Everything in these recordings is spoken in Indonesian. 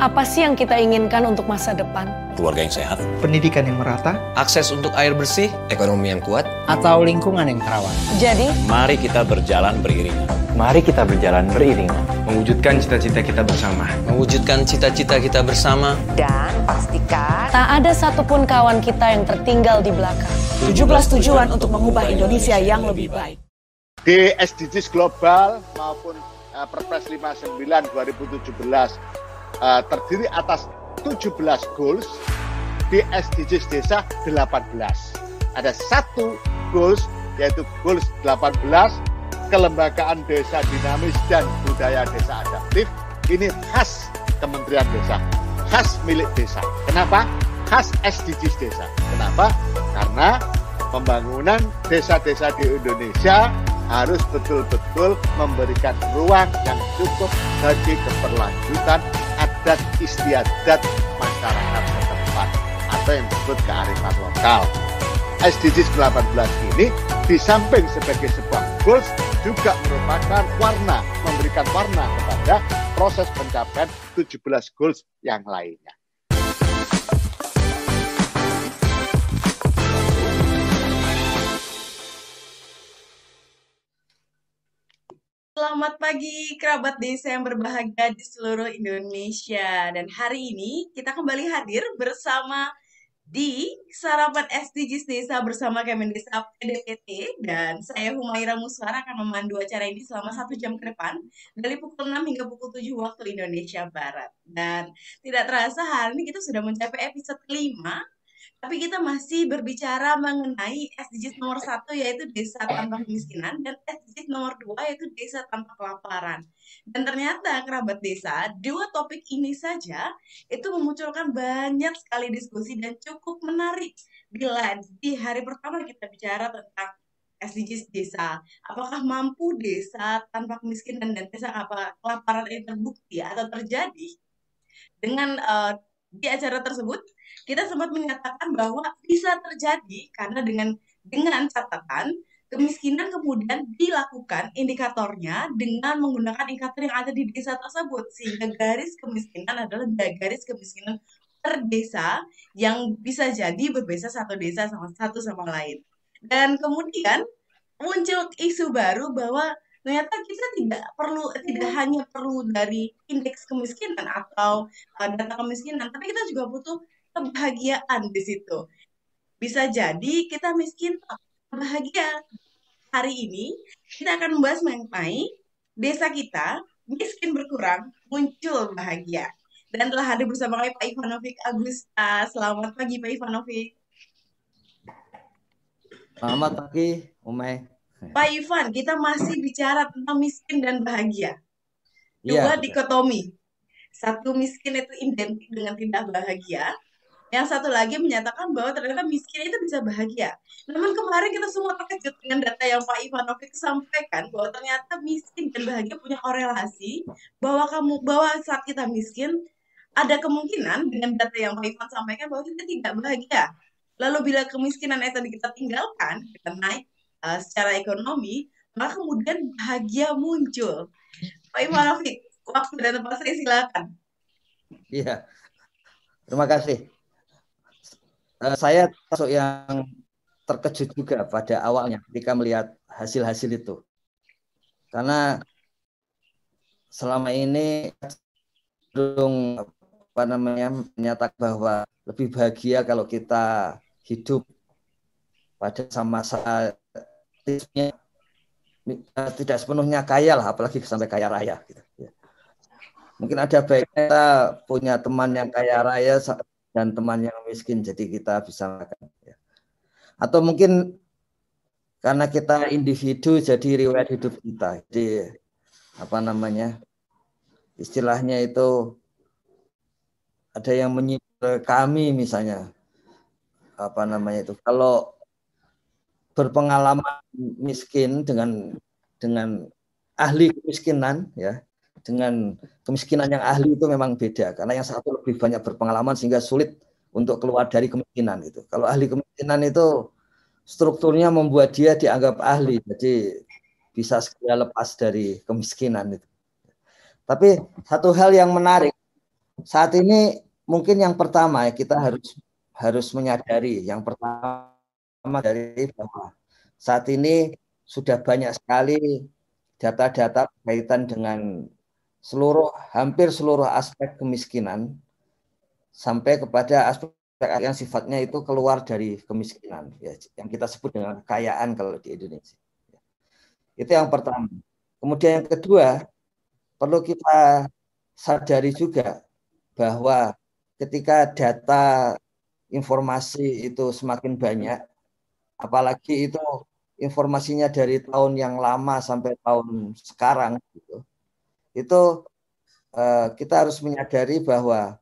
Apa sih yang kita inginkan untuk masa depan? keluarga yang sehat, pendidikan yang merata, akses untuk air bersih, ekonomi yang kuat, atau lingkungan yang terawat. Jadi, mari kita berjalan beriringan. Mari kita berjalan beriringan. Mewujudkan cita-cita kita bersama. Mewujudkan cita-cita kita bersama. Dan pastikan tak ada satupun kawan kita yang tertinggal di belakang. 17 tujuan untuk mengubah Indonesia yang lebih baik. Di SDGs global maupun uh, Perpres 59 2017 uh, terdiri atas 17 goals di SDGs desa 18. Ada satu goals yaitu goals 18 kelembagaan desa dinamis dan budaya desa adaptif. Ini khas Kementerian Desa, khas milik desa. Kenapa? Khas SDGs desa. Kenapa? Karena pembangunan desa-desa di Indonesia harus betul-betul memberikan ruang yang cukup bagi keberlanjutan adat istiadat masyarakat setempat atau yang disebut kearifan lokal. SDGs 18 ini di samping sebagai sebuah goals juga merupakan warna, memberikan warna kepada proses pencapaian 17 goals yang lainnya. Selamat pagi kerabat desa yang berbahagia di seluruh Indonesia. Dan hari ini kita kembali hadir bersama di Sarapan SDGs Desa bersama Kemendesa PDPT dan saya Humaira Muswara akan memandu acara ini selama satu jam ke depan dari pukul 6 hingga pukul 7 waktu Indonesia Barat. Dan tidak terasa hari ini kita sudah mencapai episode kelima tapi kita masih berbicara mengenai SDGs nomor satu yaitu desa tanpa kemiskinan dan SDGs nomor dua yaitu desa tanpa kelaparan. Dan ternyata kerabat desa, dua topik ini saja itu memunculkan banyak sekali diskusi dan cukup menarik. Bila di hari pertama kita bicara tentang SDGs desa, apakah mampu desa tanpa kemiskinan dan desa apa kelaparan ini terbukti atau terjadi? Dengan uh, di acara tersebut kita sempat menyatakan bahwa bisa terjadi karena dengan dengan catatan kemiskinan kemudian dilakukan indikatornya dengan menggunakan indikator yang ada di desa tersebut sehingga garis kemiskinan adalah garis kemiskinan per desa yang bisa jadi berbeda satu desa sama satu sama lain. Dan kemudian muncul isu baru bahwa ternyata kita tidak perlu tidak hanya perlu dari indeks kemiskinan atau uh, data kemiskinan tapi kita juga butuh kebahagiaan di situ. Bisa jadi kita miskin bahagia. Hari ini kita akan membahas mengenai desa kita miskin berkurang, muncul bahagia. Dan telah hadir bersama kami Pak Ivanovic Agusta. Selamat pagi Pak Ivanovic. Selamat pagi, Umay. Pak Ivan, kita masih bicara tentang miskin dan bahagia. Dua ya, dikotomi. Satu miskin itu identik dengan tidak bahagia, yang satu lagi menyatakan bahwa ternyata miskin itu bisa bahagia. Namun kemarin kita semua terkejut dengan data yang Pak Ivanovic sampaikan bahwa ternyata miskin dan bahagia punya korelasi bahwa kamu bahwa saat kita miskin ada kemungkinan dengan data yang Pak Ivan sampaikan bahwa kita tidak bahagia. Lalu bila kemiskinan itu kita tinggalkan, kita naik uh, secara ekonomi, maka kemudian bahagia muncul. Pak Ivanovic, waktu dan tempat saya silakan. Iya, terima kasih uh, saya termasuk yang terkejut juga pada awalnya ketika melihat hasil-hasil itu. Karena selama ini cenderung apa namanya menyatakan bahwa lebih bahagia kalau kita hidup pada sama-sama tidak sepenuhnya kaya lah apalagi sampai kaya raya gitu. Ya. Mungkin ada baiknya kita punya teman yang kaya raya dan teman yang miskin jadi kita bisa ya. atau mungkin karena kita individu jadi riwayat hidup kita jadi apa namanya istilahnya itu ada yang menyibel kami misalnya apa namanya itu kalau berpengalaman miskin dengan dengan ahli kemiskinan ya dengan kemiskinan yang ahli itu memang beda karena yang satu lebih banyak berpengalaman sehingga sulit untuk keluar dari kemiskinan itu. Kalau ahli kemiskinan itu strukturnya membuat dia dianggap ahli, jadi bisa segera lepas dari kemiskinan itu. Tapi satu hal yang menarik saat ini mungkin yang pertama ya kita harus harus menyadari yang pertama dari bahwa saat ini sudah banyak sekali data-data kaitan dengan seluruh hampir seluruh aspek kemiskinan sampai kepada aspek yang sifatnya itu keluar dari kemiskinan ya yang kita sebut dengan kekayaan kalau di Indonesia. Itu yang pertama. Kemudian yang kedua, perlu kita sadari juga bahwa ketika data informasi itu semakin banyak, apalagi itu informasinya dari tahun yang lama sampai tahun sekarang itu uh, kita harus menyadari bahwa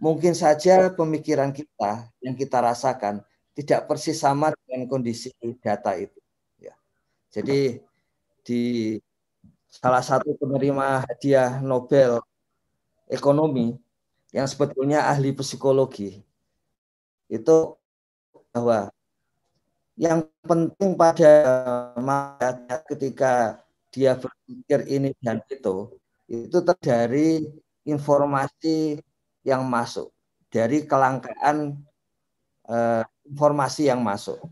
mungkin saja pemikiran kita yang kita rasakan tidak persis sama dengan kondisi data itu. Ya. Jadi di salah satu penerima hadiah Nobel ekonomi yang sebetulnya ahli psikologi itu bahwa yang penting pada masyarakat ketika dia berpikir ini dan itu itu dari informasi yang masuk, dari kelangkaan eh, informasi yang masuk.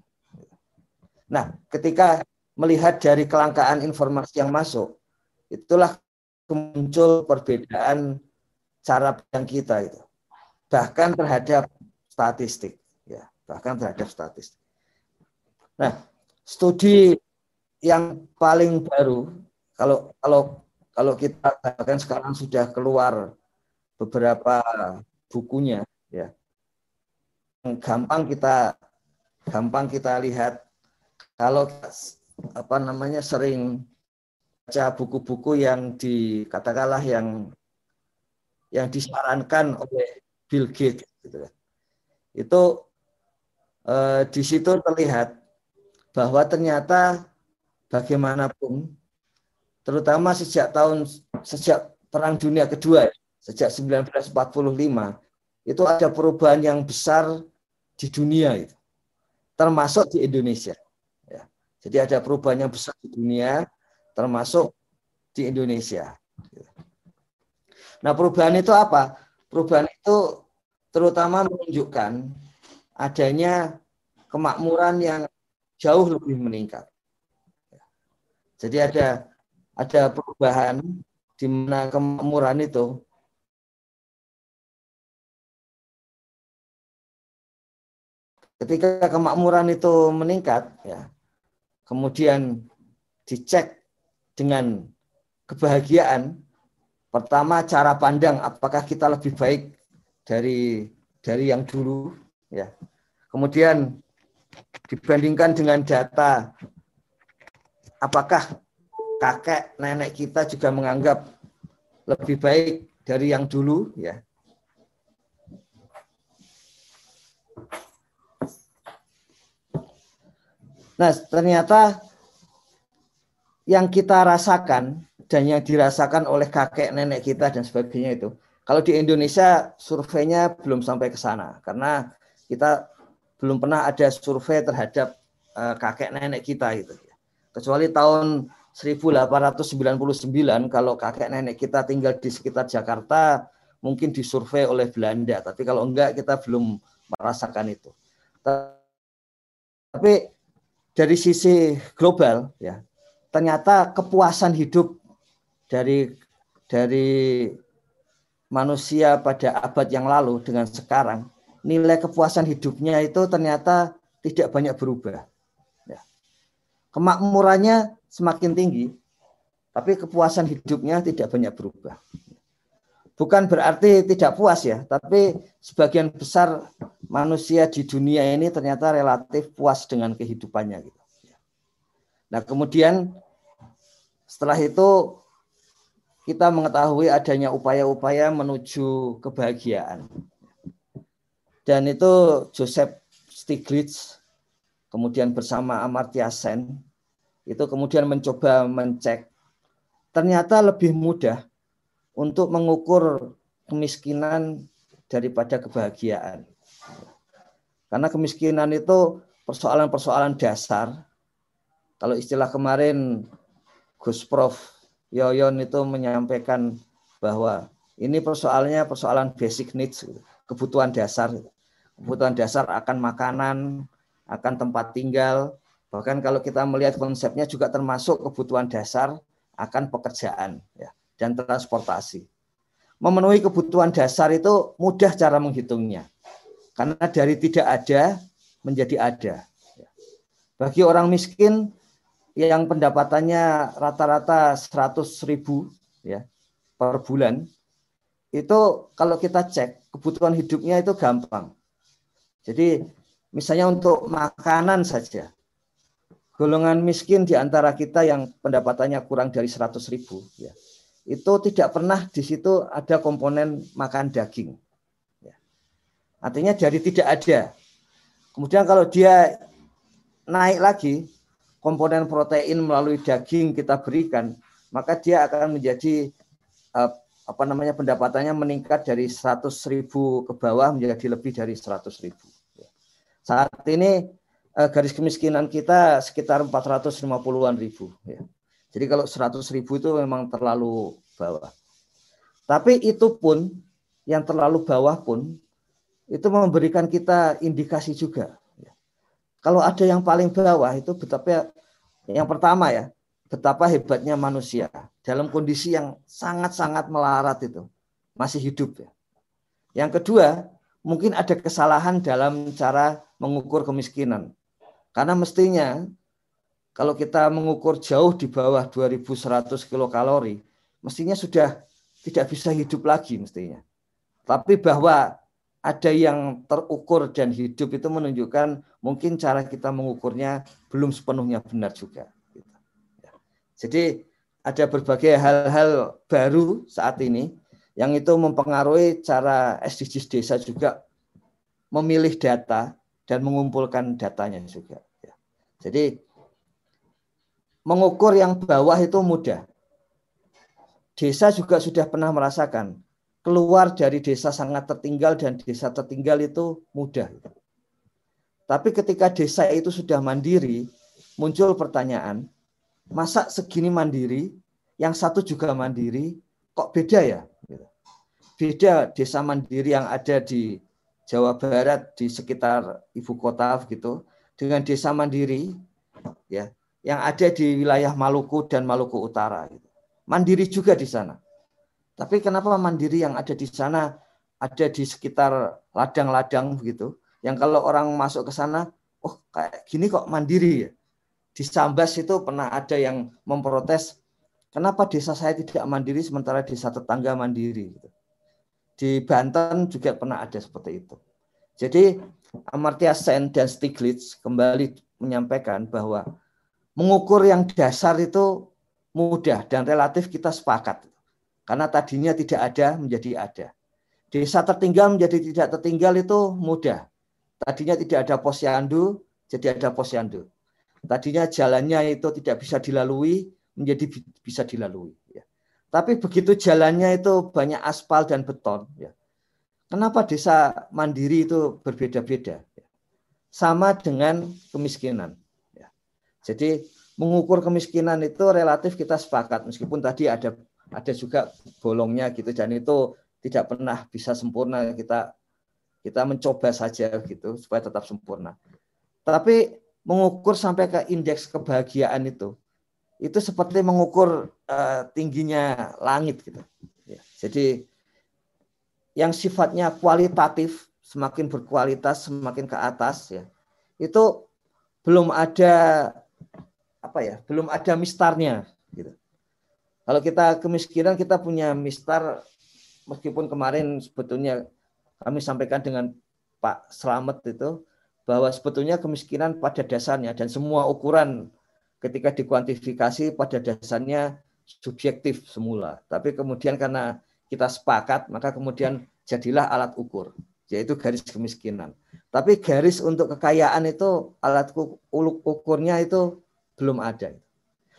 Nah, ketika melihat dari kelangkaan informasi yang masuk, itulah muncul perbedaan cara pandang kita itu. Bahkan terhadap statistik, ya, bahkan terhadap statistik. Nah, studi yang paling baru kalau kalau kalau kita katakan sekarang sudah keluar beberapa bukunya ya gampang kita gampang kita lihat kalau apa namanya sering baca buku-buku yang dikatakanlah yang yang disarankan oleh Bill Gates gitu ya. itu eh, di situ terlihat bahwa ternyata bagaimanapun terutama sejak tahun sejak Perang Dunia Kedua sejak 1945 itu ada perubahan yang besar di dunia itu termasuk di Indonesia ya. jadi ada perubahan yang besar di dunia termasuk di Indonesia nah perubahan itu apa? Perubahan itu terutama menunjukkan adanya kemakmuran yang jauh lebih meningkat jadi ada ada perubahan di mana kemakmuran itu ketika kemakmuran itu meningkat ya kemudian dicek dengan kebahagiaan pertama cara pandang apakah kita lebih baik dari dari yang dulu ya. Kemudian dibandingkan dengan data apakah kakek nenek kita juga menganggap lebih baik dari yang dulu ya. Nah, ternyata yang kita rasakan dan yang dirasakan oleh kakek nenek kita dan sebagainya itu kalau di Indonesia surveinya belum sampai ke sana karena kita belum pernah ada survei terhadap uh, kakek nenek kita itu kecuali tahun 1899 kalau kakek nenek kita tinggal di sekitar Jakarta mungkin disurvei oleh Belanda tapi kalau enggak kita belum merasakan itu tapi dari sisi global ya ternyata kepuasan hidup dari dari manusia pada abad yang lalu dengan sekarang nilai kepuasan hidupnya itu ternyata tidak banyak berubah ya. kemakmurannya semakin tinggi, tapi kepuasan hidupnya tidak banyak berubah. Bukan berarti tidak puas ya, tapi sebagian besar manusia di dunia ini ternyata relatif puas dengan kehidupannya gitu. Nah, kemudian setelah itu kita mengetahui adanya upaya-upaya menuju kebahagiaan. Dan itu Joseph Stiglitz kemudian bersama Amartya Sen itu kemudian mencoba mencek ternyata lebih mudah untuk mengukur kemiskinan daripada kebahagiaan. Karena kemiskinan itu persoalan-persoalan dasar. Kalau istilah kemarin Gus Prof Yoyon itu menyampaikan bahwa Ini persoalannya persoalan basic needs, kebutuhan dasar. Kebutuhan dasar akan makanan, akan tempat tinggal, bahkan kalau kita melihat konsepnya juga termasuk kebutuhan dasar akan pekerjaan ya, dan transportasi. Memenuhi kebutuhan dasar itu mudah cara menghitungnya. Karena dari tidak ada menjadi ada. Bagi orang miskin yang pendapatannya rata-rata 100 ribu ya per bulan, itu kalau kita cek kebutuhan hidupnya itu gampang. Jadi misalnya untuk makanan saja, golongan miskin di antara kita yang pendapatannya kurang dari 100 ribu, ya, itu tidak pernah di situ ada komponen makan daging. Ya. Artinya dari tidak ada. Kemudian kalau dia naik lagi komponen protein melalui daging kita berikan, maka dia akan menjadi uh, apa namanya pendapatannya meningkat dari 100 ribu ke bawah menjadi lebih dari 100 ribu. Saat ini eh, garis kemiskinan kita sekitar 450-an ribu. Ya. Jadi kalau 100 ribu itu memang terlalu bawah. Tapi itu pun yang terlalu bawah pun itu memberikan kita indikasi juga. Ya. Kalau ada yang paling bawah itu betapa yang pertama ya betapa hebatnya manusia dalam kondisi yang sangat-sangat melarat itu masih hidup ya. Yang kedua, mungkin ada kesalahan dalam cara mengukur kemiskinan. Karena mestinya kalau kita mengukur jauh di bawah 2100 kilokalori, mestinya sudah tidak bisa hidup lagi mestinya. Tapi bahwa ada yang terukur dan hidup itu menunjukkan mungkin cara kita mengukurnya belum sepenuhnya benar juga. Jadi ada berbagai hal-hal baru saat ini yang itu mempengaruhi cara SDGs desa juga memilih data dan mengumpulkan datanya juga. Ya. Jadi mengukur yang bawah itu mudah. Desa juga sudah pernah merasakan keluar dari desa sangat tertinggal dan desa tertinggal itu mudah. Tapi ketika desa itu sudah mandiri, muncul pertanyaan, masa segini mandiri, yang satu juga mandiri, kok beda ya? Beda desa mandiri yang ada di Jawa Barat di sekitar ibu kota gitu dengan desa mandiri ya yang ada di wilayah Maluku dan Maluku Utara gitu. Mandiri juga di sana. Tapi kenapa mandiri yang ada di sana ada di sekitar ladang-ladang begitu yang kalau orang masuk ke sana oh kayak gini kok mandiri ya di Sambas itu pernah ada yang memprotes, kenapa desa saya tidak mandiri sementara desa tetangga mandiri. Gitu. Di Banten juga pernah ada seperti itu. Jadi Amartya Sen dan Stiglitz kembali menyampaikan bahwa mengukur yang dasar itu mudah dan relatif kita sepakat. Karena tadinya tidak ada menjadi ada. Desa tertinggal menjadi tidak tertinggal itu mudah. Tadinya tidak ada posyandu, jadi ada posyandu. Tadinya jalannya itu tidak bisa dilalui menjadi bisa dilalui. Tapi begitu jalannya itu banyak aspal dan beton. Ya. Kenapa desa mandiri itu berbeda-beda? Sama dengan kemiskinan. Ya. Jadi mengukur kemiskinan itu relatif kita sepakat meskipun tadi ada ada juga bolongnya gitu dan itu tidak pernah bisa sempurna kita kita mencoba saja gitu supaya tetap sempurna. Tapi mengukur sampai ke indeks kebahagiaan itu itu seperti mengukur uh, tingginya langit gitu. Ya, jadi yang sifatnya kualitatif semakin berkualitas semakin ke atas ya itu belum ada apa ya belum ada mistarnya gitu. Kalau kita kemiskinan kita punya mistar meskipun kemarin sebetulnya kami sampaikan dengan Pak Selamet itu bahwa sebetulnya kemiskinan pada dasarnya dan semua ukuran ketika dikuantifikasi pada dasarnya subjektif semula. Tapi kemudian karena kita sepakat, maka kemudian jadilah alat ukur, yaitu garis kemiskinan. Tapi garis untuk kekayaan itu alat ukurnya itu belum ada.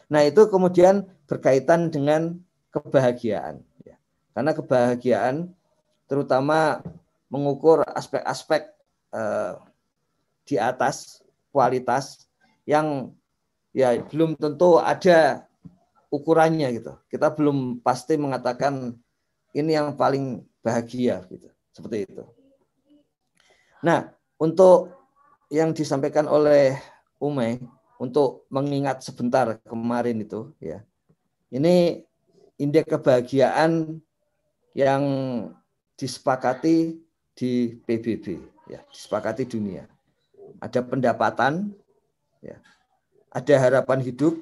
Nah itu kemudian berkaitan dengan kebahagiaan. Ya. Karena kebahagiaan terutama mengukur aspek-aspek eh, di atas kualitas yang ya belum tentu ada ukurannya gitu. Kita belum pasti mengatakan ini yang paling bahagia gitu. Seperti itu. Nah, untuk yang disampaikan oleh Umay untuk mengingat sebentar kemarin itu ya. Ini indeks kebahagiaan yang disepakati di PBB ya, disepakati dunia. Ada pendapatan ya. Ada harapan hidup.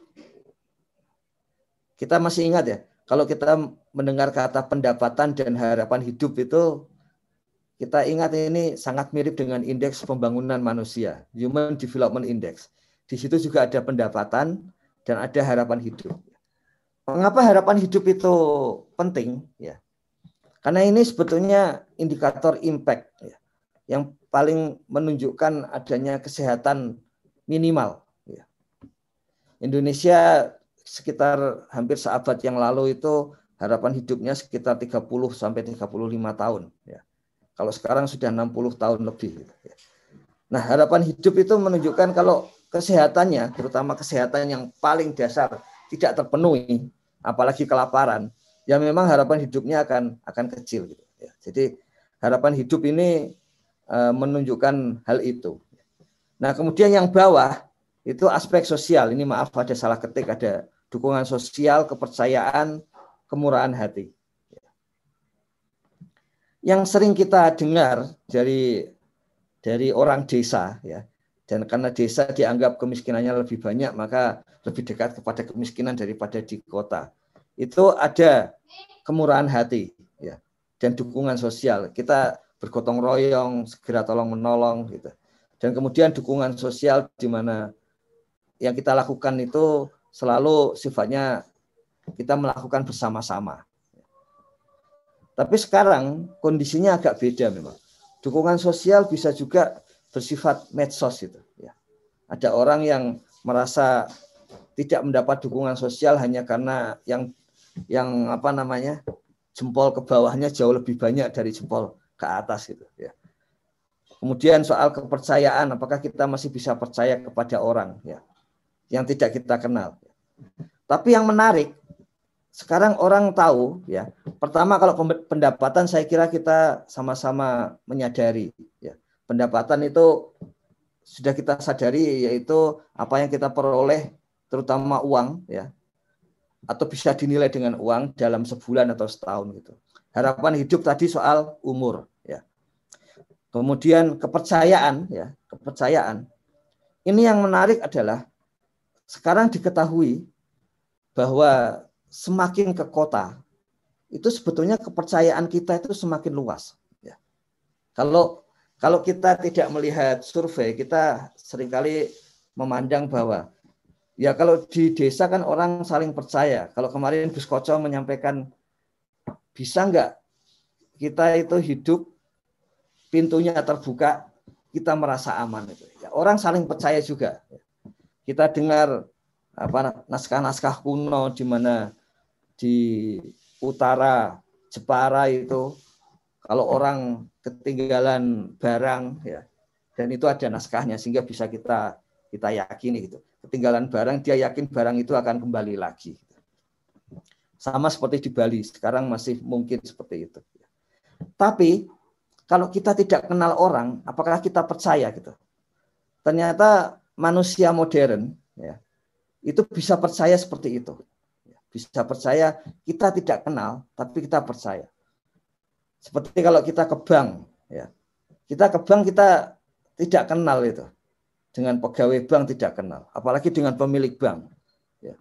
Kita masih ingat ya, kalau kita mendengar kata pendapatan dan harapan hidup itu kita ingat ini sangat mirip dengan indeks pembangunan manusia, Human Development Index. Di situ juga ada pendapatan dan ada harapan hidup. Mengapa harapan hidup itu penting? Ya, karena ini sebetulnya indikator impact ya, yang paling menunjukkan adanya kesehatan minimal. Indonesia sekitar hampir seabad yang lalu itu harapan hidupnya sekitar 30 sampai 35 tahun ya. Kalau sekarang sudah 60 tahun lebih gitu, ya. Nah, harapan hidup itu menunjukkan kalau kesehatannya, terutama kesehatan yang paling dasar tidak terpenuhi, apalagi kelaparan, ya memang harapan hidupnya akan akan kecil gitu ya. Jadi harapan hidup ini e, menunjukkan hal itu. Nah, kemudian yang bawah itu aspek sosial. Ini maaf ada salah ketik ada dukungan sosial, kepercayaan, kemurahan hati. Yang sering kita dengar dari dari orang desa ya, dan karena desa dianggap kemiskinannya lebih banyak, maka lebih dekat kepada kemiskinan daripada di kota. Itu ada kemurahan hati ya, dan dukungan sosial. Kita bergotong royong, segera tolong menolong gitu. Dan kemudian dukungan sosial di mana yang kita lakukan itu selalu sifatnya kita melakukan bersama-sama. Tapi sekarang kondisinya agak beda memang. Dukungan sosial bisa juga bersifat medsos itu. Ya. Ada orang yang merasa tidak mendapat dukungan sosial hanya karena yang yang apa namanya jempol ke bawahnya jauh lebih banyak dari jempol ke atas gitu. Ya. Kemudian soal kepercayaan, apakah kita masih bisa percaya kepada orang ya yang tidak kita kenal? Tapi yang menarik, sekarang orang tahu ya. Pertama kalau pendapatan saya kira kita sama-sama menyadari ya. Pendapatan itu sudah kita sadari yaitu apa yang kita peroleh terutama uang ya atau bisa dinilai dengan uang dalam sebulan atau setahun gitu. Harapan hidup tadi soal umur ya. Kemudian kepercayaan ya, kepercayaan. Ini yang menarik adalah sekarang diketahui bahwa semakin ke kota itu sebetulnya kepercayaan kita itu semakin luas. Ya. Kalau kalau kita tidak melihat survei, kita sering kali memandang bahwa ya kalau di desa kan orang saling percaya. Kalau kemarin Gus Koco menyampaikan bisa nggak kita itu hidup pintunya terbuka, kita merasa aman itu. Ya, orang saling percaya juga. Kita dengar apa naskah-naskah kuno di mana di utara Jepara itu kalau orang ketinggalan barang ya dan itu ada naskahnya sehingga bisa kita kita yakini gitu. Ketinggalan barang dia yakin barang itu akan kembali lagi. Sama seperti di Bali sekarang masih mungkin seperti itu. Tapi kalau kita tidak kenal orang apakah kita percaya gitu? Ternyata manusia modern ya itu bisa percaya seperti itu. Bisa percaya kita tidak kenal, tapi kita percaya. Seperti kalau kita ke bank, ya. Kita ke bank kita tidak kenal itu. Dengan pegawai bank tidak kenal, apalagi dengan pemilik bank. Ya.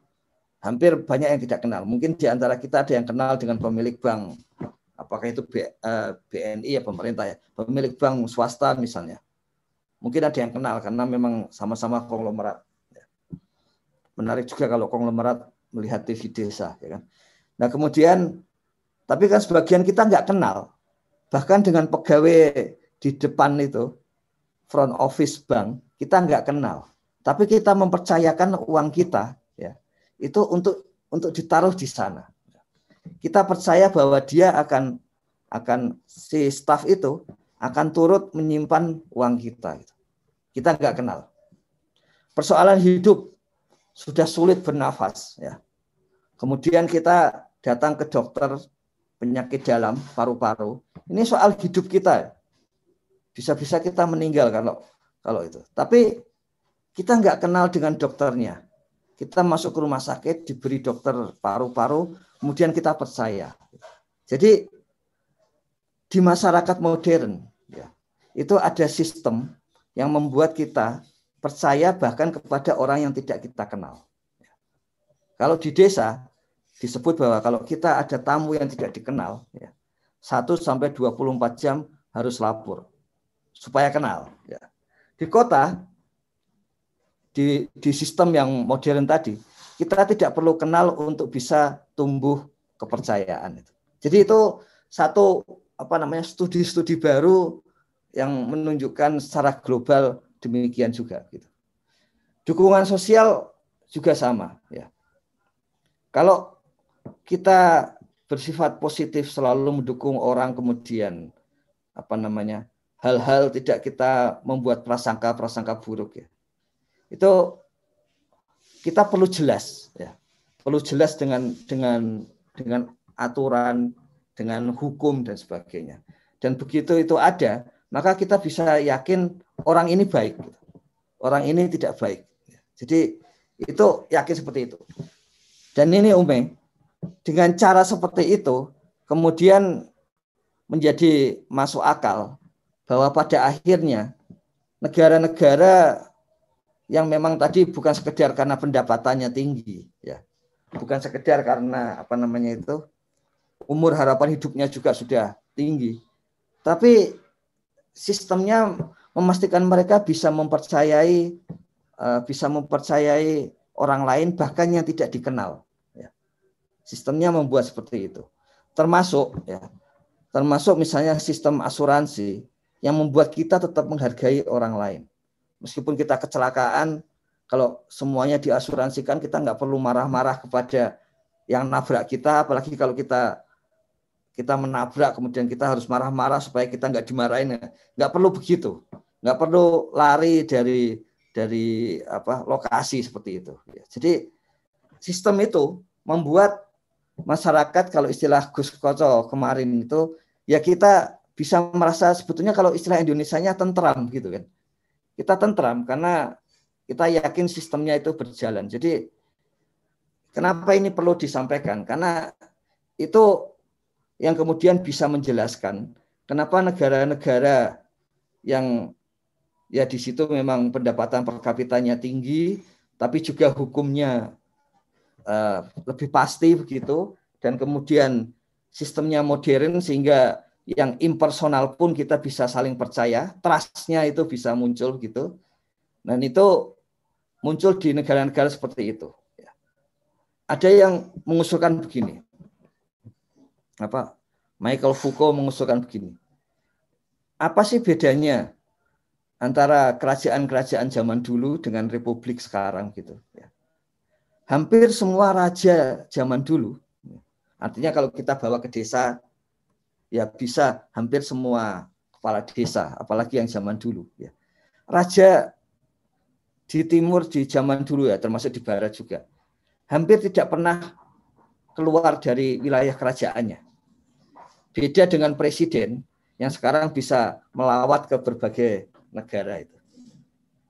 Hampir banyak yang tidak kenal. Mungkin di antara kita ada yang kenal dengan pemilik bank. Apakah itu BNI eh, ya pemerintah ya, pemilik bank swasta misalnya. Mungkin ada yang kenal karena memang sama-sama konglomerat. Menarik juga kalau konglomerat melihat TV desa ya kan. Nah kemudian tapi kan sebagian kita nggak kenal. Bahkan dengan pegawai di depan itu front office bank kita nggak kenal. Tapi kita mempercayakan uang kita ya itu untuk untuk ditaruh di sana. Kita percaya bahwa dia akan akan si staff itu akan turut menyimpan uang kita kita nggak kenal persoalan hidup sudah sulit bernafas ya. Kemudian kita datang ke dokter penyakit dalam paru-paru. Ini soal hidup kita. Bisa-bisa kita meninggal kalau kalau itu. Tapi kita nggak kenal dengan dokternya. Kita masuk ke rumah sakit, diberi dokter paru-paru, kemudian kita percaya. Jadi di masyarakat modern, ya, itu ada sistem yang membuat kita percaya bahkan kepada orang yang tidak kita kenal. Kalau di desa disebut bahwa kalau kita ada tamu yang tidak dikenal, ya, 1 sampai 24 jam harus lapor supaya kenal. Ya. Di kota, di, di sistem yang modern tadi, kita tidak perlu kenal untuk bisa tumbuh kepercayaan. Jadi itu satu apa namanya studi-studi baru yang menunjukkan secara global demikian juga gitu. Dukungan sosial juga sama ya. Kalau kita bersifat positif selalu mendukung orang kemudian apa namanya hal-hal tidak kita membuat prasangka-prasangka buruk ya. Itu kita perlu jelas ya. Perlu jelas dengan dengan dengan aturan, dengan hukum dan sebagainya. Dan begitu itu ada, maka kita bisa yakin orang ini baik. Orang ini tidak baik. Jadi itu yakin seperti itu. Dan ini Ume, dengan cara seperti itu, kemudian menjadi masuk akal bahwa pada akhirnya negara-negara yang memang tadi bukan sekedar karena pendapatannya tinggi, ya, bukan sekedar karena apa namanya itu umur harapan hidupnya juga sudah tinggi, tapi sistemnya memastikan mereka bisa mempercayai eh, bisa mempercayai orang lain bahkan yang tidak dikenal. Ya. Sistemnya membuat seperti itu. Termasuk ya, termasuk misalnya sistem asuransi yang membuat kita tetap menghargai orang lain. Meskipun kita kecelakaan, kalau semuanya diasuransikan kita nggak perlu marah-marah kepada yang nabrak kita, apalagi kalau kita kita menabrak kemudian kita harus marah-marah supaya kita nggak dimarahin, nggak perlu begitu, nggak perlu lari dari dari apa lokasi seperti itu. Ya. Jadi sistem itu membuat masyarakat kalau istilah Gus Koco kemarin itu ya kita bisa merasa sebetulnya kalau istilah Indonesia-nya tentram gitu kan. Kita tentram karena kita yakin sistemnya itu berjalan. Jadi kenapa ini perlu disampaikan? Karena itu yang kemudian bisa menjelaskan kenapa negara-negara yang ya di situ memang pendapatan per kapitanya tinggi, tapi juga hukumnya uh, lebih pasti begitu, dan kemudian sistemnya modern sehingga yang impersonal pun kita bisa saling percaya, trustnya itu bisa muncul gitu, dan itu muncul di negara-negara seperti itu. Ada yang mengusulkan begini, apa Michael Foucault mengusulkan begini, apa sih bedanya antara kerajaan-kerajaan zaman dulu dengan republik sekarang gitu ya. Hampir semua raja zaman dulu artinya kalau kita bawa ke desa ya bisa hampir semua kepala desa apalagi yang zaman dulu ya. Raja di timur di zaman dulu ya termasuk di barat juga hampir tidak pernah keluar dari wilayah kerajaannya. Beda dengan presiden yang sekarang bisa melawat ke berbagai negara itu.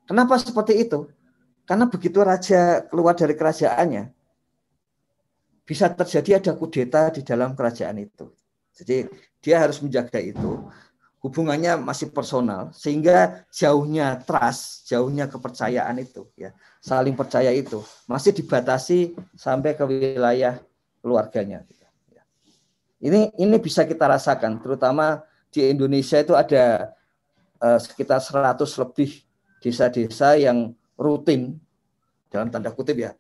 Kenapa seperti itu? Karena begitu raja keluar dari kerajaannya, bisa terjadi ada kudeta di dalam kerajaan itu. Jadi dia harus menjaga itu. Hubungannya masih personal sehingga jauhnya trust, jauhnya kepercayaan itu ya, saling percaya itu masih dibatasi sampai ke wilayah keluarganya. Ini ini bisa kita rasakan terutama di Indonesia itu ada uh, sekitar 100 lebih desa-desa yang rutin dalam tanda kutip ya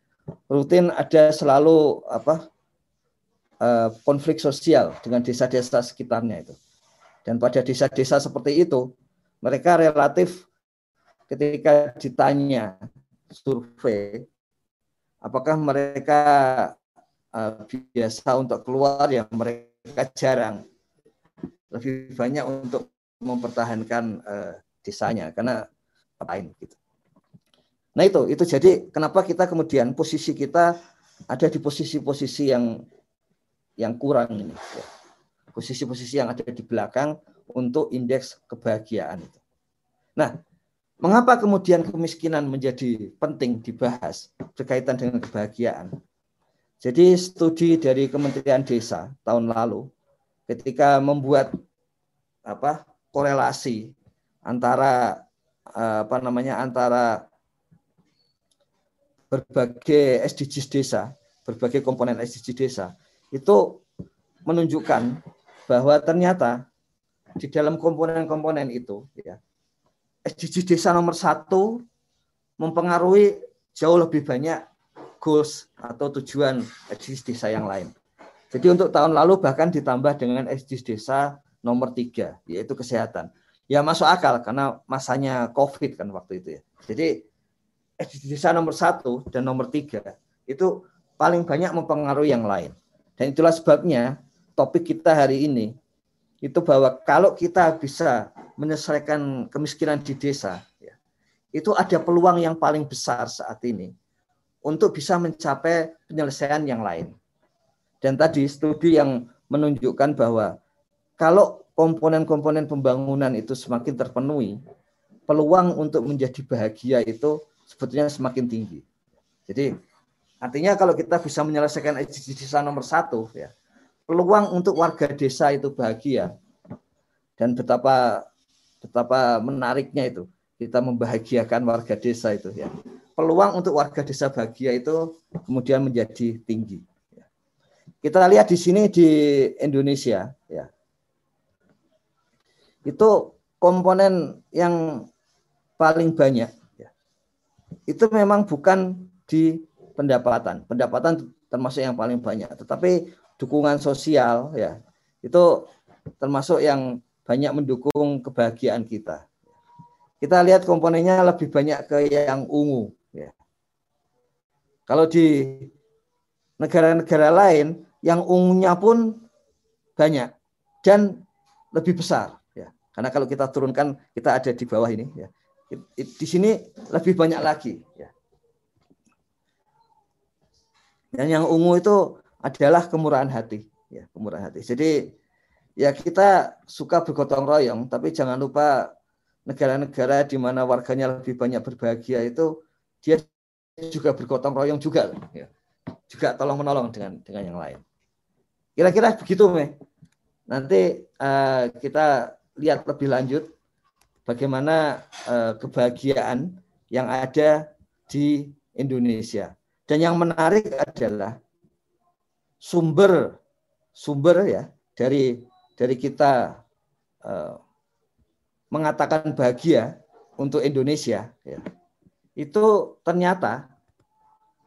rutin ada selalu apa uh, konflik sosial dengan desa-desa sekitarnya itu dan pada desa-desa seperti itu mereka relatif ketika ditanya survei apakah mereka uh, biasa untuk keluar yang mereka jarang lebih banyak untuk mempertahankan uh, desanya karena apain gitu. Nah itu itu jadi kenapa kita kemudian posisi kita ada di posisi-posisi yang yang kurang ini. Ya. posisi-posisi yang ada di belakang untuk indeks kebahagiaan itu. Nah, mengapa kemudian kemiskinan menjadi penting dibahas berkaitan dengan kebahagiaan? Jadi studi dari Kementerian Desa tahun lalu ketika membuat apa korelasi antara eh, apa namanya antara berbagai SDGs desa, berbagai komponen SDGs desa itu menunjukkan bahwa ternyata di dalam komponen-komponen itu ya SDGs desa nomor satu mempengaruhi jauh lebih banyak goals atau tujuan SDGs desa yang lain. Jadi untuk tahun lalu bahkan ditambah dengan SDGs desa nomor tiga, yaitu kesehatan. Ya masuk akal karena masanya COVID kan waktu itu ya. Jadi SDGs desa nomor satu dan nomor tiga itu paling banyak mempengaruhi yang lain. Dan itulah sebabnya topik kita hari ini itu bahwa kalau kita bisa menyelesaikan kemiskinan di desa, ya, itu ada peluang yang paling besar saat ini untuk bisa mencapai penyelesaian yang lain. Dan tadi studi yang menunjukkan bahwa kalau komponen-komponen pembangunan itu semakin terpenuhi, peluang untuk menjadi bahagia itu sebetulnya semakin tinggi. Jadi artinya kalau kita bisa menyelesaikan SDGs nomor satu, ya, peluang untuk warga desa itu bahagia dan betapa betapa menariknya itu kita membahagiakan warga desa itu ya peluang untuk warga desa bahagia itu kemudian menjadi tinggi kita lihat di sini di Indonesia ya. Itu komponen yang paling banyak ya. Itu memang bukan di pendapatan. Pendapatan termasuk yang paling banyak, tetapi dukungan sosial ya. Itu termasuk yang banyak mendukung kebahagiaan kita. Kita lihat komponennya lebih banyak ke yang ungu. Kalau di negara-negara lain yang ungunya pun banyak dan lebih besar ya. Karena kalau kita turunkan kita ada di bawah ini ya. Di sini lebih banyak lagi ya. Dan yang ungu itu adalah kemurahan hati ya, kemurahan hati. Jadi ya kita suka bergotong royong tapi jangan lupa negara-negara di mana warganya lebih banyak berbahagia itu dia juga bergotong royong juga ya. juga tolong menolong dengan dengan yang lain Kira-kira begitu, Meh. Nanti uh, kita lihat lebih lanjut bagaimana uh, kebahagiaan yang ada di Indonesia. Dan yang menarik adalah sumber sumber ya dari dari kita uh, mengatakan bahagia untuk Indonesia ya. Itu ternyata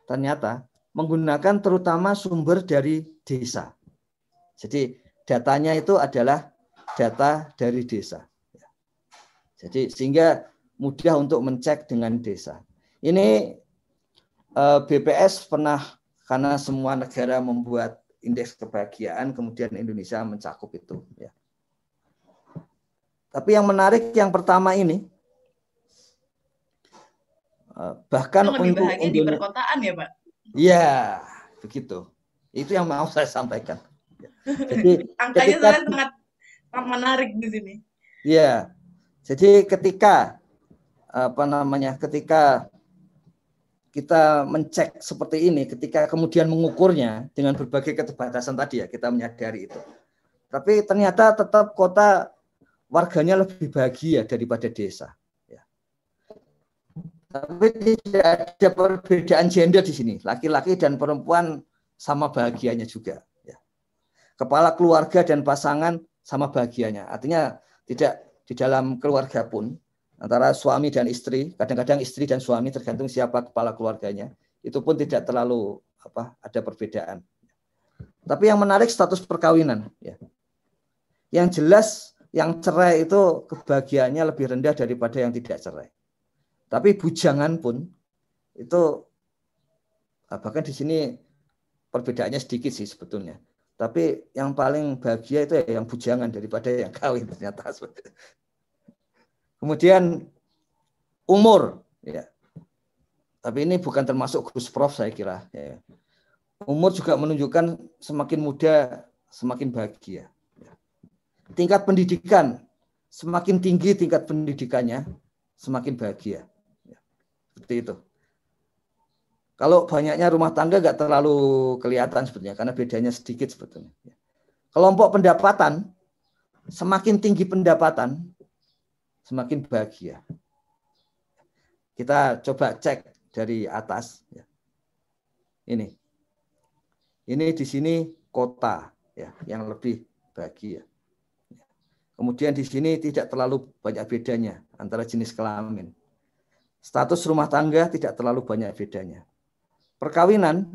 ternyata menggunakan terutama sumber dari desa. Jadi datanya itu adalah data dari desa. Jadi sehingga mudah untuk mencek dengan desa. Ini eh, BPS pernah karena semua negara membuat indeks kebahagiaan, kemudian Indonesia mencakup itu. Ya. Tapi yang menarik yang pertama ini, eh, bahkan lebih untuk bahagia di perkotaan ya Pak? Iya, begitu. Itu yang mau saya sampaikan. Jadi angkanya ketika, sangat menarik di sini. Iya. Jadi ketika apa namanya? Ketika kita mencek seperti ini, ketika kemudian mengukurnya dengan berbagai keterbatasan tadi ya, kita menyadari itu. Tapi ternyata tetap kota warganya lebih bahagia daripada desa. Ya. Tapi tidak ada perbedaan gender di sini. Laki-laki dan perempuan sama bahagianya juga kepala keluarga dan pasangan sama bahagianya. Artinya tidak di dalam keluarga pun antara suami dan istri, kadang-kadang istri dan suami tergantung siapa kepala keluarganya, itu pun tidak terlalu apa ada perbedaan. Tapi yang menarik status perkawinan ya. Yang jelas yang cerai itu kebahagiaannya lebih rendah daripada yang tidak cerai. Tapi bujangan pun itu bahkan di sini perbedaannya sedikit sih sebetulnya. Tapi yang paling bahagia itu ya yang bujangan daripada yang kawin ternyata. Kemudian umur, ya. Tapi ini bukan termasuk Gus Prof saya kira. Ya. Umur juga menunjukkan semakin muda semakin bahagia. Ya. tingkat pendidikan semakin tinggi tingkat pendidikannya, semakin bahagia. Seperti itu. Kalau banyaknya rumah tangga nggak terlalu kelihatan sebetulnya karena bedanya sedikit sebetulnya. Ya. Kelompok pendapatan semakin tinggi pendapatan semakin bahagia. Kita coba cek dari atas. Ya. Ini, ini di sini kota ya yang lebih bahagia. Kemudian di sini tidak terlalu banyak bedanya antara jenis kelamin. Status rumah tangga tidak terlalu banyak bedanya perkawinan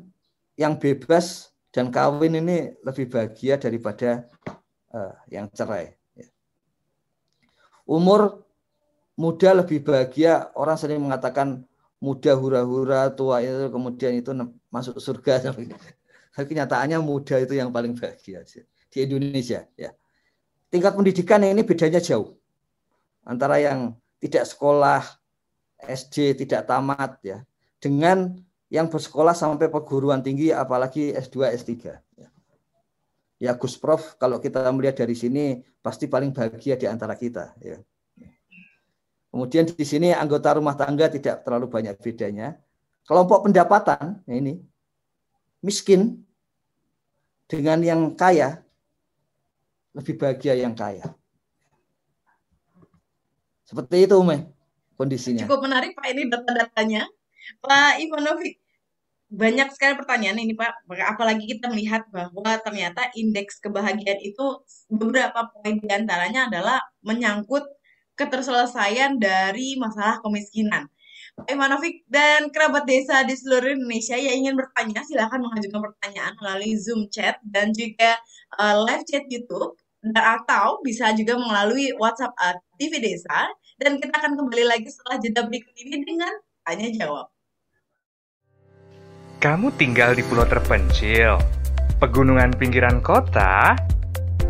yang bebas dan kawin ini lebih bahagia daripada uh, yang cerai. Ya. Umur muda lebih bahagia. Orang sering mengatakan muda hura-hura, tua itu kemudian itu masuk surga. Tapi kenyataannya muda itu yang paling bahagia di Indonesia. Ya. Tingkat pendidikan ini bedanya jauh antara yang tidak sekolah SD tidak tamat ya. Dengan yang bersekolah sampai perguruan tinggi apalagi S2 S3 ya. ya Gus Prof kalau kita melihat dari sini pasti paling bahagia di antara kita ya. Kemudian di sini anggota rumah tangga tidak terlalu banyak bedanya. Kelompok pendapatan ya ini miskin dengan yang kaya lebih bahagia yang kaya. Seperti itu Ume kondisinya. Cukup menarik Pak ini data-datanya Pak Ivanovic banyak sekali pertanyaan ini Pak, apalagi kita melihat bahwa ternyata indeks kebahagiaan itu beberapa poin di antaranya adalah menyangkut keterselesaian dari masalah kemiskinan. Pak Imanovic dan kerabat desa di seluruh Indonesia yang ingin bertanya silahkan mengajukan pertanyaan melalui Zoom chat dan juga uh, live chat YouTube atau bisa juga melalui WhatsApp uh, TV Desa dan kita akan kembali lagi setelah jeda berikut ini dengan tanya jawab. Kamu tinggal di pulau terpencil, pegunungan pinggiran kota,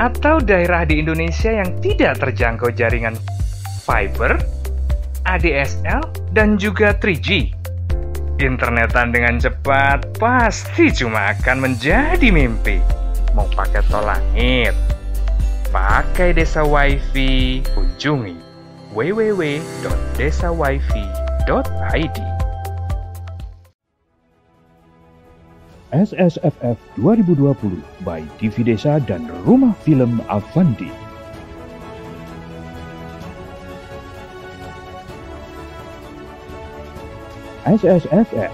atau daerah di Indonesia yang tidak terjangkau jaringan fiber, ADSL, dan juga 3G. Internetan dengan cepat pasti cuma akan menjadi mimpi. Mau pakai tol langit, pakai desa wifi, kunjungi www.desawifi.id. SSFF 2020 by TV Desa dan Rumah Film Avandi. SSFF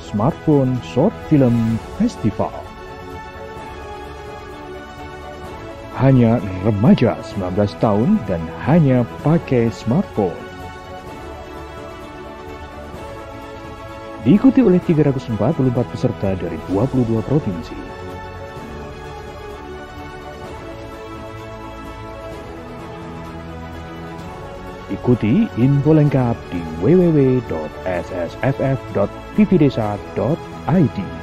Smartphone Short Film Festival Hanya remaja 19 tahun dan hanya pakai smartphone diikuti oleh 344 peserta dari 22 provinsi. Ikuti info lengkap di www.ssff.tvdesa.id.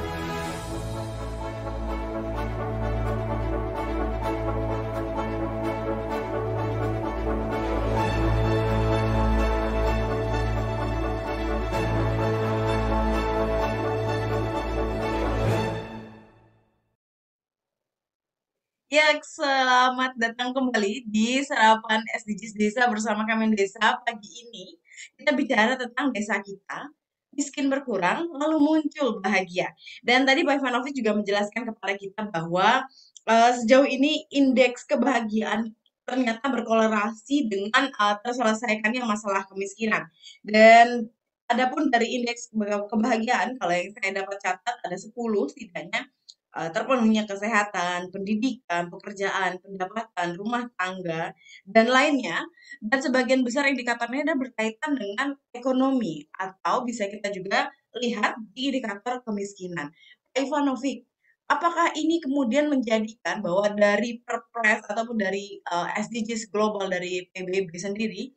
Ya, selamat datang kembali di Sarapan SDGs Desa bersama kami Desa. Pagi ini kita bicara tentang desa kita, miskin berkurang, lalu muncul bahagia. Dan tadi Pak Ivanovic juga menjelaskan kepada kita bahwa uh, sejauh ini indeks kebahagiaan ternyata berkolerasi dengan uh, terselesaikannya masalah kemiskinan. Dan adapun dari indeks kebahagiaan, kalau yang saya dapat catat ada 10 setidaknya, uh, terpenuhnya kesehatan, pendidikan, pekerjaan, pendapatan, rumah tangga, dan lainnya. Dan sebagian besar indikatornya ada berkaitan dengan ekonomi atau bisa kita juga lihat di indikator kemiskinan. Ivanovic, apakah ini kemudian menjadikan bahwa dari Perpres ataupun dari eh, SDGs global dari PBB sendiri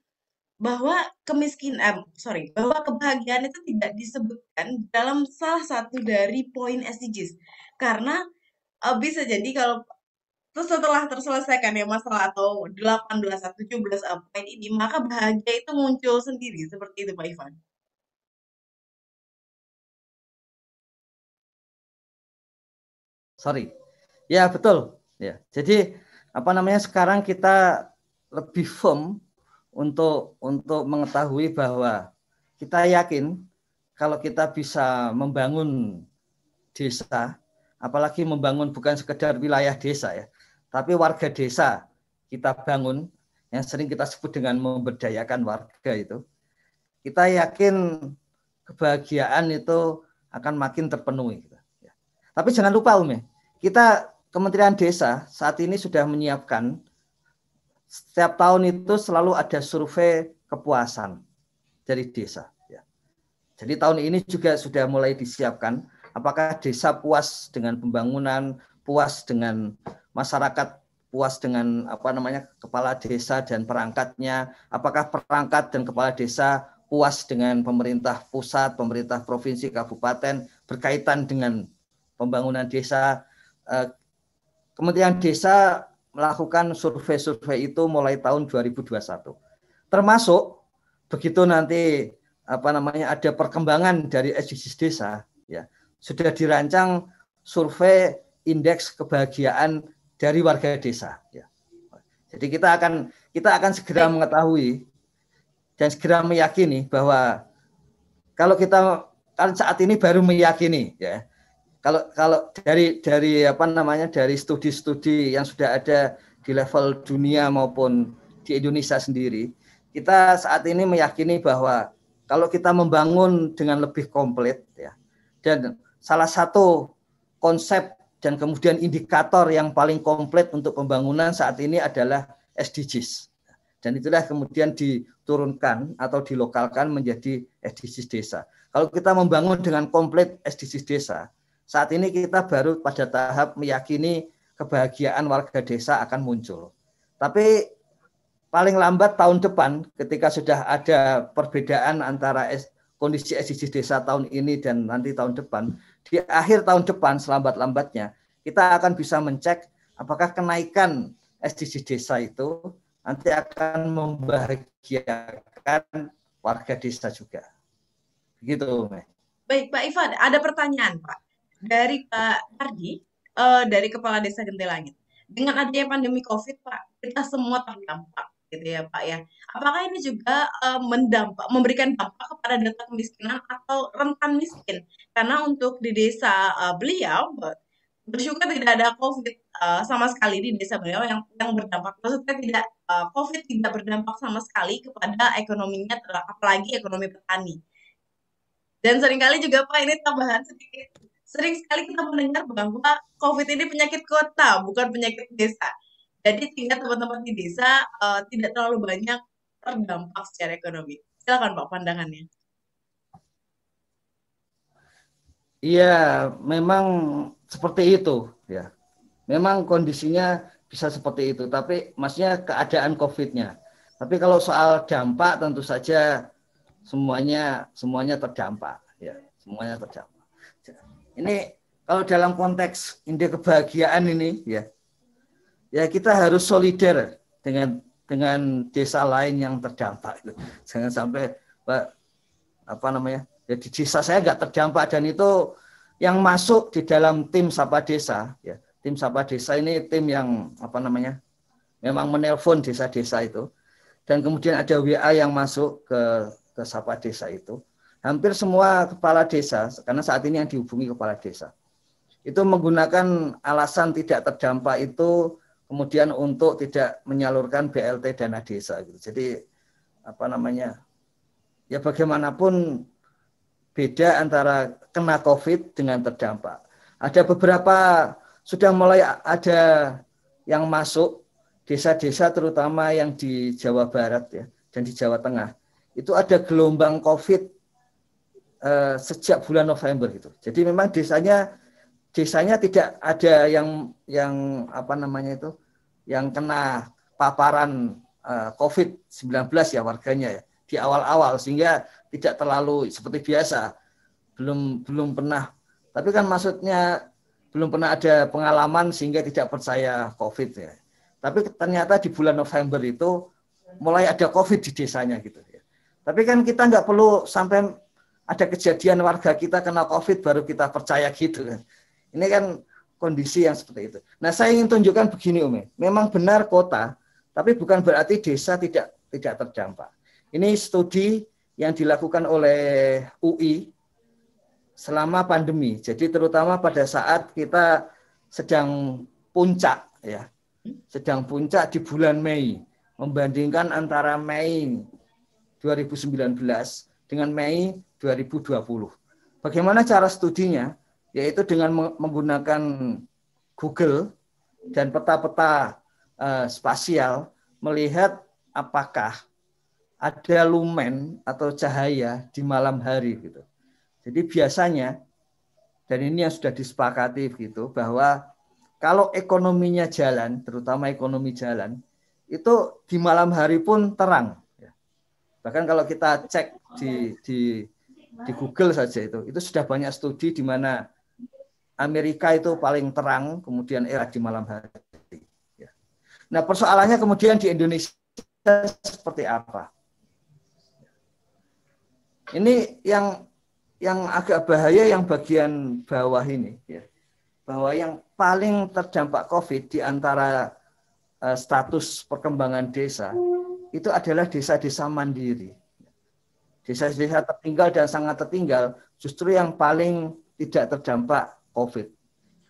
bahwa kemiskinan, eh, sorry, bahwa kebahagiaan itu tidak disebutkan dalam salah satu dari poin SDGs. Karena uh, bisa jadi kalau terus setelah terselesaikan ya masalah atau 18 atau 17 uh, poin ini, maka bahagia itu muncul sendiri seperti itu Pak Ivan. Sorry. Ya, betul. Ya. Jadi apa namanya sekarang kita lebih firm untuk untuk mengetahui bahwa kita yakin kalau kita bisa membangun desa, apalagi membangun bukan sekedar wilayah desa ya, tapi warga desa kita bangun yang sering kita sebut dengan memberdayakan warga itu. Kita yakin kebahagiaan itu akan makin terpenuhi. Ya. Tapi jangan lupa Umi, kita Kementerian Desa saat ini sudah menyiapkan setiap tahun itu selalu ada survei kepuasan dari desa. Ya. Jadi tahun ini juga sudah mulai disiapkan apakah desa puas dengan pembangunan, puas dengan masyarakat, puas dengan apa namanya kepala desa dan perangkatnya, apakah perangkat dan kepala desa puas dengan pemerintah pusat, pemerintah provinsi, kabupaten berkaitan dengan pembangunan desa. Eh, Kementerian Desa melakukan survei-survei itu mulai tahun 2021. Termasuk begitu nanti apa namanya ada perkembangan dari SDGs desa ya sudah dirancang survei indeks kebahagiaan dari warga desa ya. Jadi kita akan kita akan segera mengetahui dan segera meyakini bahwa kalau kita kan saat ini baru meyakini ya kalau kalau dari dari apa namanya dari studi-studi yang sudah ada di level dunia maupun di Indonesia sendiri, kita saat ini meyakini bahwa kalau kita membangun dengan lebih komplit ya dan salah satu konsep dan kemudian indikator yang paling komplit untuk pembangunan saat ini adalah SDGs. Dan itulah kemudian diturunkan atau dilokalkan menjadi SDGs desa. Kalau kita membangun dengan komplit SDGs desa, saat ini kita baru pada tahap meyakini kebahagiaan warga desa akan muncul. Tapi paling lambat tahun depan ketika sudah ada perbedaan antara kondisi SDGs desa tahun ini dan nanti tahun depan, di akhir tahun depan selambat-lambatnya kita akan bisa mencek apakah kenaikan SDGs desa itu nanti akan membahagiakan warga desa juga. Begitu, Baik, Pak Ivan, ada pertanyaan, Pak dari Pak Ardi, uh, dari Kepala Desa Gentelangit. Dengan adanya pandemi COVID, Pak, kita semua terdampak, gitu ya, Pak ya. Apakah ini juga uh, mendampak, memberikan dampak kepada data kemiskinan atau rentan miskin? Karena untuk di desa uh, beliau, bersyukur tidak ada COVID uh, sama sekali di desa beliau yang yang berdampak. Maksudnya tidak uh, COVID tidak berdampak sama sekali kepada ekonominya, apalagi ekonomi petani. Dan sering kali juga Pak ini tambahan sedikit sering sekali kita mendengar bahwa COVID ini penyakit kota, bukan penyakit desa. Jadi sehingga teman-teman di desa uh, tidak terlalu banyak terdampak secara ekonomi. Silakan Pak pandangannya. Iya, memang seperti itu ya. Memang kondisinya bisa seperti itu, tapi maksudnya keadaan COVID-nya. Tapi kalau soal dampak tentu saja semuanya semuanya terdampak ya, semuanya terdampak. Ini kalau dalam konteks indeks kebahagiaan ini ya, ya kita harus solider dengan dengan desa lain yang terdampak. Jangan sampai Pak apa namanya? Ya di desa saya nggak terdampak dan itu yang masuk di dalam tim Sapa Desa ya. Tim Sapa Desa ini tim yang apa namanya? Memang menelpon desa-desa itu dan kemudian ada WA yang masuk ke ke Sapa Desa itu hampir semua kepala desa, karena saat ini yang dihubungi kepala desa, itu menggunakan alasan tidak terdampak itu kemudian untuk tidak menyalurkan BLT dana desa. Gitu. Jadi apa namanya? Ya bagaimanapun beda antara kena COVID dengan terdampak. Ada beberapa sudah mulai ada yang masuk desa-desa terutama yang di Jawa Barat ya dan di Jawa Tengah. Itu ada gelombang COVID uh, sejak bulan November gitu. Jadi memang desanya desanya tidak ada yang yang apa namanya itu yang kena paparan uh, eh, COVID-19 ya warganya ya di awal-awal sehingga tidak terlalu seperti biasa belum belum pernah tapi kan maksudnya belum pernah ada pengalaman sehingga tidak percaya COVID ya. Tapi ternyata di bulan November itu mulai ada COVID di desanya gitu ya. Tapi kan kita nggak perlu sampai ada kejadian warga kita kena COVID baru kita percaya gitu kan. Ini kan kondisi yang seperti itu. Nah, saya ingin tunjukkan begini, Umi. Memang benar kota, tapi bukan berarti desa tidak tidak terdampak. Ini studi yang dilakukan oleh UI selama pandemi. Jadi terutama pada saat kita sedang puncak ya. Sedang puncak di bulan Mei membandingkan antara Mei 2019 dengan Mei 2020. Bagaimana cara studinya? Yaitu dengan menggunakan Google dan peta-peta uh, spasial melihat apakah ada lumen atau cahaya di malam hari gitu. Jadi biasanya dan ini yang sudah disepakati gitu bahwa kalau ekonominya jalan, terutama ekonomi jalan, itu di malam hari pun terang. Bahkan kalau kita cek di di di Google saja itu, itu sudah banyak studi di mana Amerika itu paling terang, kemudian era di malam hari. Nah persoalannya kemudian di Indonesia seperti apa? Ini yang yang agak bahaya yang bagian bawah ini ya. Bahwa yang paling terdampak Covid di antara uh, status perkembangan desa itu adalah desa-desa mandiri. Desa-desa tertinggal dan sangat tertinggal justru yang paling tidak terdampak Covid.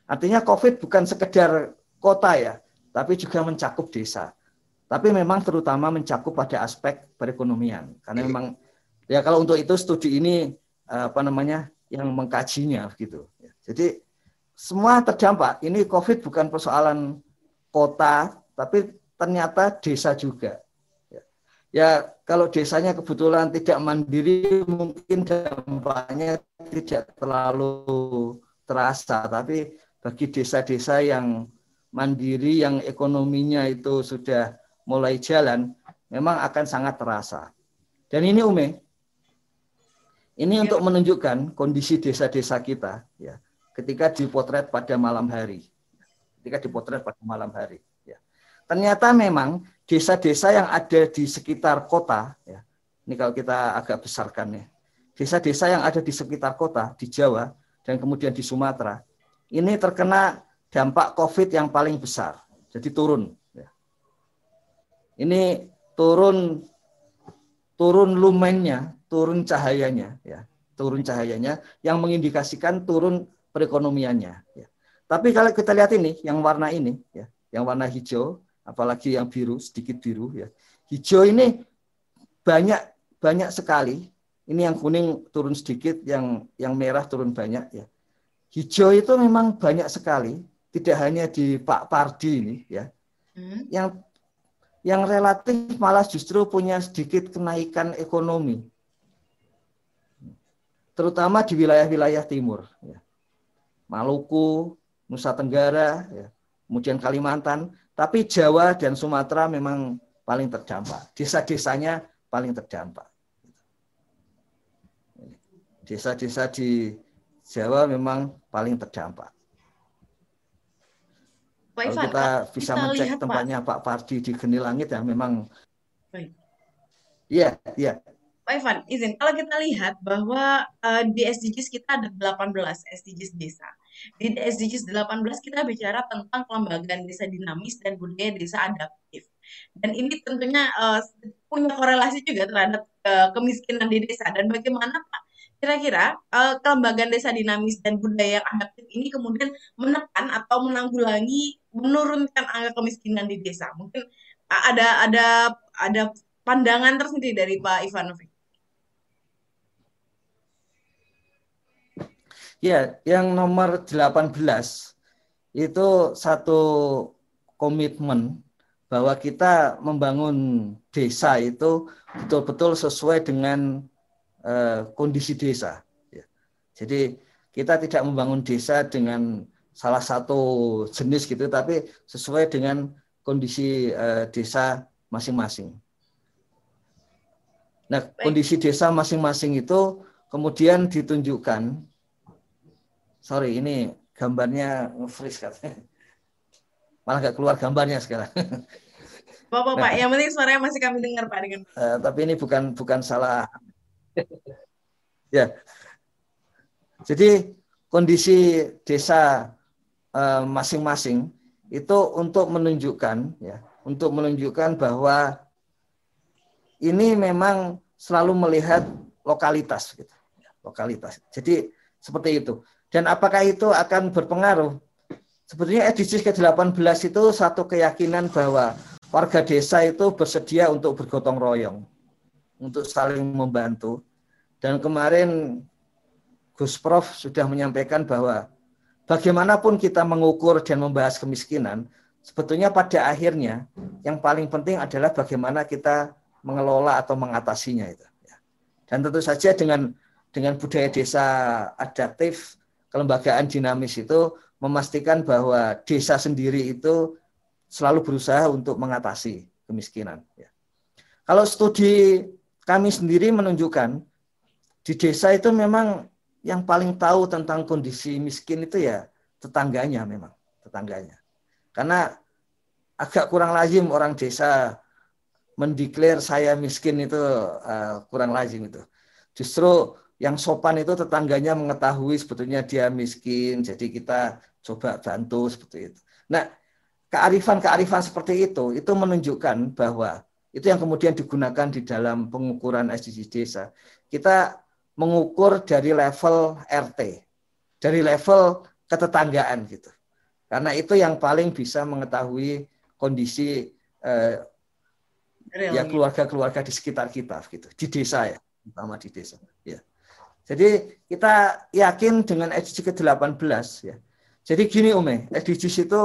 Artinya Covid bukan sekedar kota ya, tapi juga mencakup desa. Tapi memang terutama mencakup pada aspek perekonomian. Karena memang ya kalau untuk itu studi ini eh, apa namanya yang mengkajinya gitu. Jadi semua terdampak. Ini COVID bukan persoalan kota, tapi ternyata desa juga. Ya, kalau desanya kebetulan tidak mandiri, mungkin dampaknya tidak terlalu terasa. Tapi bagi desa-desa yang mandiri, yang ekonominya itu sudah mulai jalan, memang akan sangat terasa. Dan ini Ume, ini ya. untuk menunjukkan kondisi desa-desa kita. Ya ketika dipotret pada malam hari. Ketika dipotret pada malam hari. Ya. Ternyata memang desa-desa yang ada di sekitar kota, ya, ini kalau kita agak besarkan ya, desa-desa yang ada di sekitar kota di Jawa dan kemudian di Sumatera, ini terkena dampak COVID yang paling besar. Jadi turun. Ya. Ini turun turun lumennya, turun cahayanya, ya, turun cahayanya yang mengindikasikan turun perekonomiannya. Ya. Tapi kalau kita lihat ini, yang warna ini, ya, yang warna hijau, apalagi yang biru, sedikit biru, ya, hijau ini banyak banyak sekali. Ini yang kuning turun sedikit, yang yang merah turun banyak, ya. Hijau itu memang banyak sekali, tidak hanya di Pak Pardi ini, ya. Hmm. Yang yang relatif malah justru punya sedikit kenaikan ekonomi, terutama di wilayah-wilayah timur. Ya. Maluku, Nusa Tenggara, ya, kemudian Kalimantan, tapi Jawa dan Sumatera memang paling terdampak. Desa-desanya paling terdampak. Desa-desa di Jawa memang paling terdampak. Pak Kalau kita bisa kita mencek lihat, tempatnya Pak. Pak Pardi di Geni Langit ya memang. Iya, iya. Pak Ivan, izin. Kalau kita lihat bahwa uh, di SDGs kita ada 18 SDGs desa. Di SDGs 18 kita bicara tentang kelembagaan desa dinamis dan budaya desa adaptif. Dan ini tentunya uh, punya korelasi juga terhadap uh, kemiskinan di desa. Dan bagaimana Pak kira-kira uh, kelembagaan desa dinamis dan budaya yang adaptif ini kemudian menekan atau menanggulangi menurunkan angka kemiskinan di desa? Mungkin ada ada ada pandangan tersendiri dari Pak Ivanovic. Ya, yang nomor 18 itu satu komitmen bahwa kita membangun desa itu betul-betul sesuai dengan uh, kondisi desa. Ya. Jadi kita tidak membangun desa dengan salah satu jenis gitu, tapi sesuai dengan kondisi uh, desa masing-masing. Nah, kondisi desa masing-masing itu kemudian ditunjukkan sorry ini gambarnya nge-freeze katanya. Malah nggak keluar gambarnya sekarang. Bapak, Pak, yang penting suaranya masih kami dengar Pak dengan. Uh, tapi ini bukan bukan salah. ya. Jadi kondisi desa eh, masing-masing itu untuk menunjukkan ya, untuk menunjukkan bahwa ini memang selalu melihat lokalitas gitu. Lokalitas. Jadi seperti itu. Dan apakah itu akan berpengaruh? Sebetulnya SDGs ke-18 itu satu keyakinan bahwa warga desa itu bersedia untuk bergotong royong, untuk saling membantu. Dan kemarin Gus Prof sudah menyampaikan bahwa bagaimanapun kita mengukur dan membahas kemiskinan, sebetulnya pada akhirnya yang paling penting adalah bagaimana kita mengelola atau mengatasinya itu. Ya. Dan tentu saja dengan dengan budaya desa adaptif, kelembagaan dinamis itu memastikan bahwa desa sendiri itu selalu berusaha untuk mengatasi kemiskinan. Ya. Kalau studi kami sendiri menunjukkan di desa itu memang yang paling tahu tentang kondisi miskin itu ya tetangganya memang tetangganya karena agak kurang lazim orang desa mendeklar saya miskin itu uh, kurang lazim itu justru yang sopan itu tetangganya mengetahui sebetulnya dia miskin jadi kita coba bantu seperti itu nah kearifan-kearifan seperti itu itu menunjukkan bahwa itu yang kemudian digunakan di dalam pengukuran SDGs desa kita mengukur dari level RT, dari level ketetanggaan gitu. Karena itu yang paling bisa mengetahui kondisi eh, ya keluarga-keluarga di sekitar kita gitu, di desa ya, terutama di desa. Ya. Jadi kita yakin dengan SDGs ke-18 ya. Jadi gini Ume, SDGs itu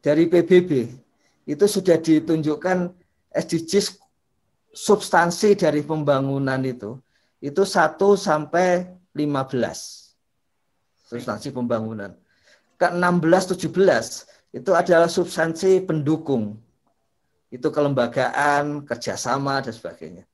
dari PBB itu sudah ditunjukkan SDGs substansi dari pembangunan itu itu 1 sampai 15 substansi pembangunan. Ke-16 17 itu adalah substansi pendukung. Itu kelembagaan, kerjasama dan sebagainya.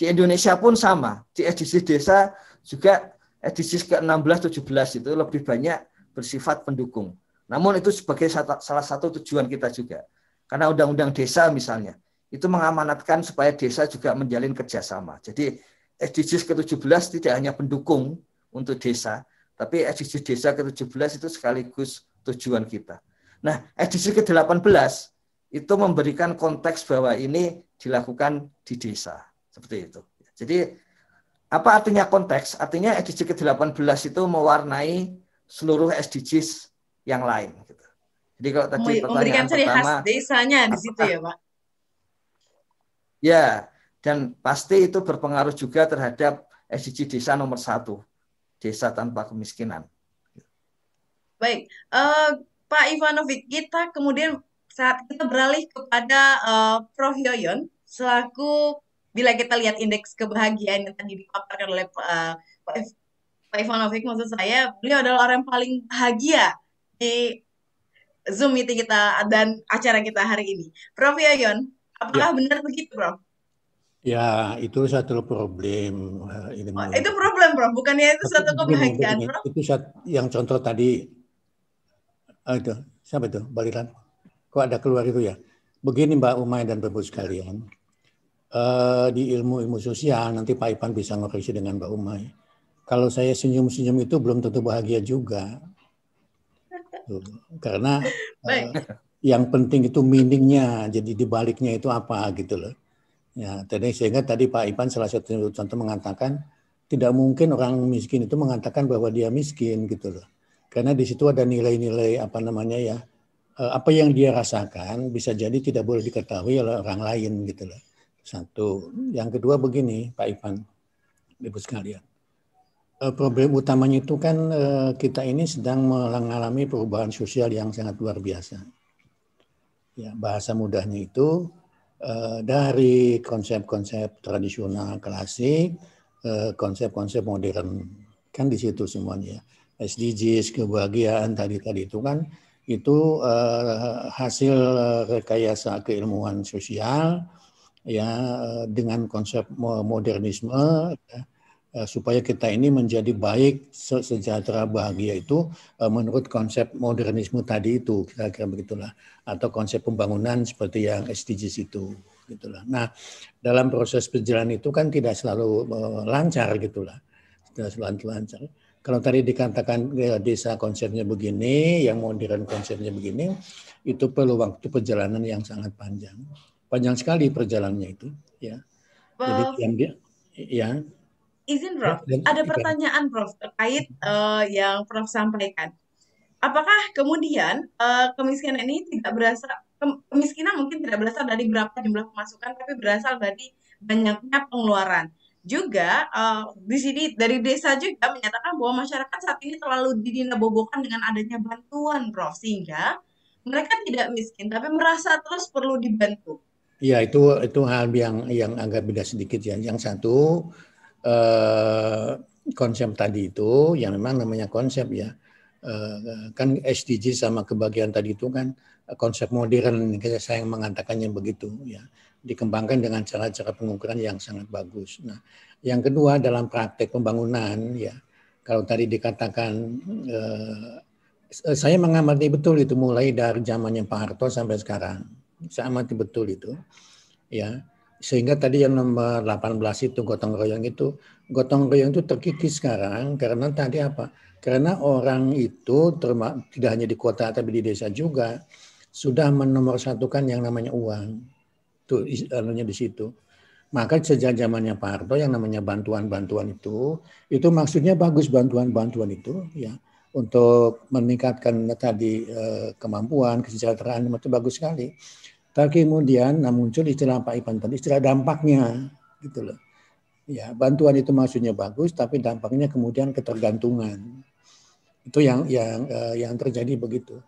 Di Indonesia pun sama. Di edisi desa juga edisi ke-16 17 itu lebih banyak bersifat pendukung. Namun itu sebagai salah satu tujuan kita juga. Karena undang-undang desa misalnya, itu mengamanatkan supaya desa juga menjalin kerjasama. Jadi SDGs ke-17 tidak hanya pendukung untuk desa, tapi SDGs desa ke-17 itu sekaligus tujuan kita. Nah, SDGs ke-18 itu memberikan konteks bahwa ini dilakukan di desa. Seperti itu. Jadi apa artinya konteks? Artinya SDGs ke-18 itu mewarnai seluruh SDGs yang lain. Gitu. Jadi kalau tadi memberikan ciri khas desanya di situ ya, Pak. Ya, dan pasti itu berpengaruh juga terhadap SDG desa nomor satu, desa tanpa kemiskinan. Baik, uh, Pak Ivanovic, kita kemudian saat kita beralih kepada uh, Prof. Yoyon, selaku bila kita lihat indeks kebahagiaan yang tadi dipaparkan oleh uh, Pak, Ivanovic, maksud saya, beliau adalah orang yang paling bahagia di Zoom meeting kita dan acara kita hari ini. Prof. Yoyon, apakah ya. benar begitu, Prof? Ya, itu satu problem. Eh, ini oh, itu problem, Bro. Bukannya itu satu kebahagiaan, Bro? Itu satu, yang contoh tadi, oh itu, siapa itu? Baliran. Kok ada keluar itu ya? Begini Mbak Umay dan Bapak sekalian, uh, di ilmu-ilmu sosial, nanti Pak Ipan bisa ngoreksi dengan Mbak Umay. Kalau saya senyum-senyum itu belum tentu bahagia juga. Tuh. Karena uh, yang penting itu meaningnya, jadi dibaliknya itu apa gitu loh Ya, tadi sehingga tadi Pak Ipan salah satu contoh mengatakan tidak mungkin orang miskin itu mengatakan bahwa dia miskin gitu loh. Karena di situ ada nilai-nilai apa namanya ya eh, apa yang dia rasakan bisa jadi tidak boleh diketahui oleh orang lain gitu loh. Satu. Yang kedua begini Pak Ipan, Ibu sekalian. Eh, problem utamanya itu kan eh, kita ini sedang mengalami perubahan sosial yang sangat luar biasa. Ya, bahasa mudahnya itu Eh, dari konsep-konsep tradisional klasik, konsep-konsep modern. Kan di situ semuanya. SDGs, kebahagiaan tadi-tadi itu kan itu hasil rekayasa keilmuan sosial ya dengan konsep modernisme ya, Eh, supaya kita ini menjadi baik, sejahtera, bahagia itu eh, menurut konsep modernisme tadi itu kira-kira begitulah atau konsep pembangunan seperti yang SDGs itu gitulah. Nah dalam proses berjalan itu kan tidak selalu eh, lancar gitulah, tidak selalu lancar. Kalau tadi dikatakan desa konsepnya begini, yang modern konsepnya begini, itu perlu waktu perjalanan yang sangat panjang. Panjang sekali perjalanannya itu, ya. Jadi yang dia, ya. Izin, Prof. Ada pertanyaan, Prof, terkait uh, yang Prof sampaikan. Apakah kemudian uh, kemiskinan ini tidak berasal kemiskinan mungkin tidak berasal dari berapa jumlah pemasukan, tapi berasal dari banyaknya pengeluaran juga uh, di sini dari desa juga menyatakan bahwa masyarakat saat ini terlalu didinabobokan dengan adanya bantuan, Prof. Sehingga mereka tidak miskin, tapi merasa terus perlu dibantu. Ya itu itu hal yang yang agak beda sedikit ya. Yang satu uh, konsep tadi itu yang memang namanya konsep ya. Uh, kan SDG sama kebahagiaan tadi itu kan konsep modern saya yang mengatakannya begitu ya dikembangkan dengan cara-cara pengukuran yang sangat bagus. Nah, yang kedua dalam praktek pembangunan ya, kalau tadi dikatakan eh, saya mengamati betul itu mulai dari zamannya Pak Harto sampai sekarang. Saya amati betul itu. Ya. Sehingga tadi yang nomor 18 itu gotong royong itu gotong royong itu terkikis sekarang karena tadi apa? Karena orang itu tidak hanya di kota tapi di desa juga sudah menomorsatukan yang namanya uang itu anunya di situ. Maka sejak zamannya Pak Harto yang namanya bantuan-bantuan itu, itu maksudnya bagus bantuan-bantuan itu ya untuk meningkatkan tadi eh, kemampuan, kesejahteraan itu bagus sekali. Tapi kemudian nah muncul istilah Pak Ipan tadi, istilah dampaknya gitu loh. Ya, bantuan itu maksudnya bagus, tapi dampaknya kemudian ketergantungan. Itu yang yang eh, yang terjadi begitu.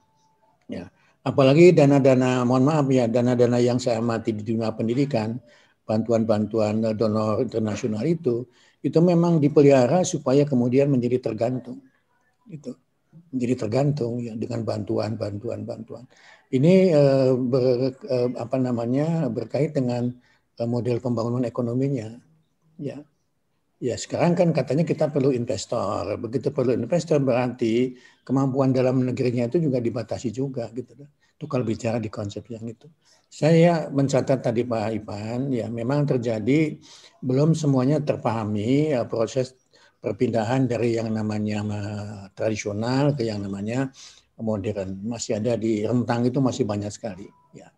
Ya. Apalagi dana-dana, mohon maaf ya, dana-dana yang saya amati di dunia pendidikan, bantuan-bantuan donor internasional itu, itu memang dipelihara supaya kemudian menjadi tergantung. Itu menjadi tergantung ya dengan bantuan, bantuan, bantuan. Ini eh, ber, eh, apa namanya berkait dengan eh, model pembangunan ekonominya. Ya, Ya sekarang kan katanya kita perlu investor. Begitu perlu investor berarti kemampuan dalam negerinya itu juga dibatasi juga gitu. Itu kalau bicara di konsep yang itu. Saya mencatat tadi Pak Ipan, ya memang terjadi belum semuanya terpahami ya, proses perpindahan dari yang namanya tradisional ke yang namanya modern. Masih ada di rentang itu masih banyak sekali. Ya.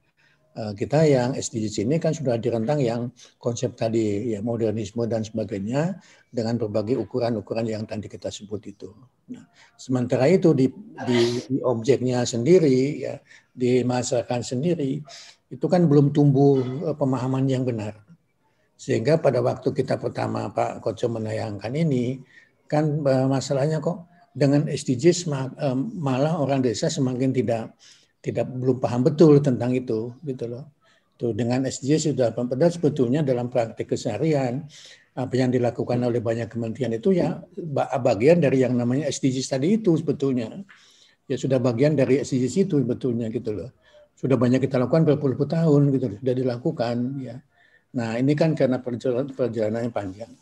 Eh, kita yang SDGs ini kan sudah direntang yang konsep tadi ya modernisme dan sebagainya dengan berbagai ukuran-ukuran yang tadi kita sebut itu. Nah, sementara itu di, di, di objeknya sendiri ya di masyarakat sendiri itu kan belum tumbuh eh, pemahaman yang benar. Sehingga pada waktu kita pertama Pak Koco menayangkan ini kan eh, masalahnya kok dengan SDGs malah orang desa semakin tidak tidak belum paham betul tentang itu gitu loh. Tuh dengan SDG sudah padahal sebetulnya dalam praktik keseharian apa yang dilakukan oleh banyak kementerian itu ya bagian dari yang namanya SDGs tadi itu sebetulnya. Ya sudah bagian dari SDGs itu sebetulnya gitu loh. Sudah banyak kita lakukan berpuluh-puluh tahun gitu loh, sudah dilakukan ya. Nah, ini kan karena perjalanan yang panjang.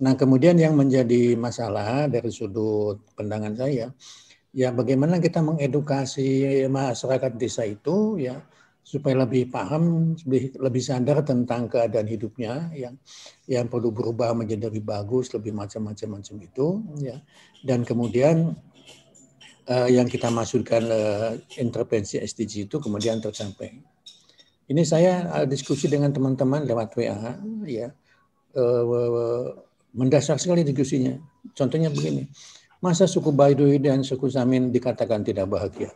Nah, kemudian yang menjadi masalah dari sudut pandangan saya, ya bagaimana kita mengedukasi masyarakat desa itu ya supaya lebih paham, lebih, lebih sadar tentang keadaan hidupnya yang yang perlu berubah menjadi lebih bagus, lebih macam-macam macam itu ya. Dan kemudian uh, yang kita maksudkan uh, intervensi SDG itu kemudian tercapai. Ini saya uh, diskusi dengan teman-teman lewat WA ya. Uh, mendasar sekali diskusinya. Contohnya begini Masa suku Baidui dan suku Samin dikatakan tidak bahagia?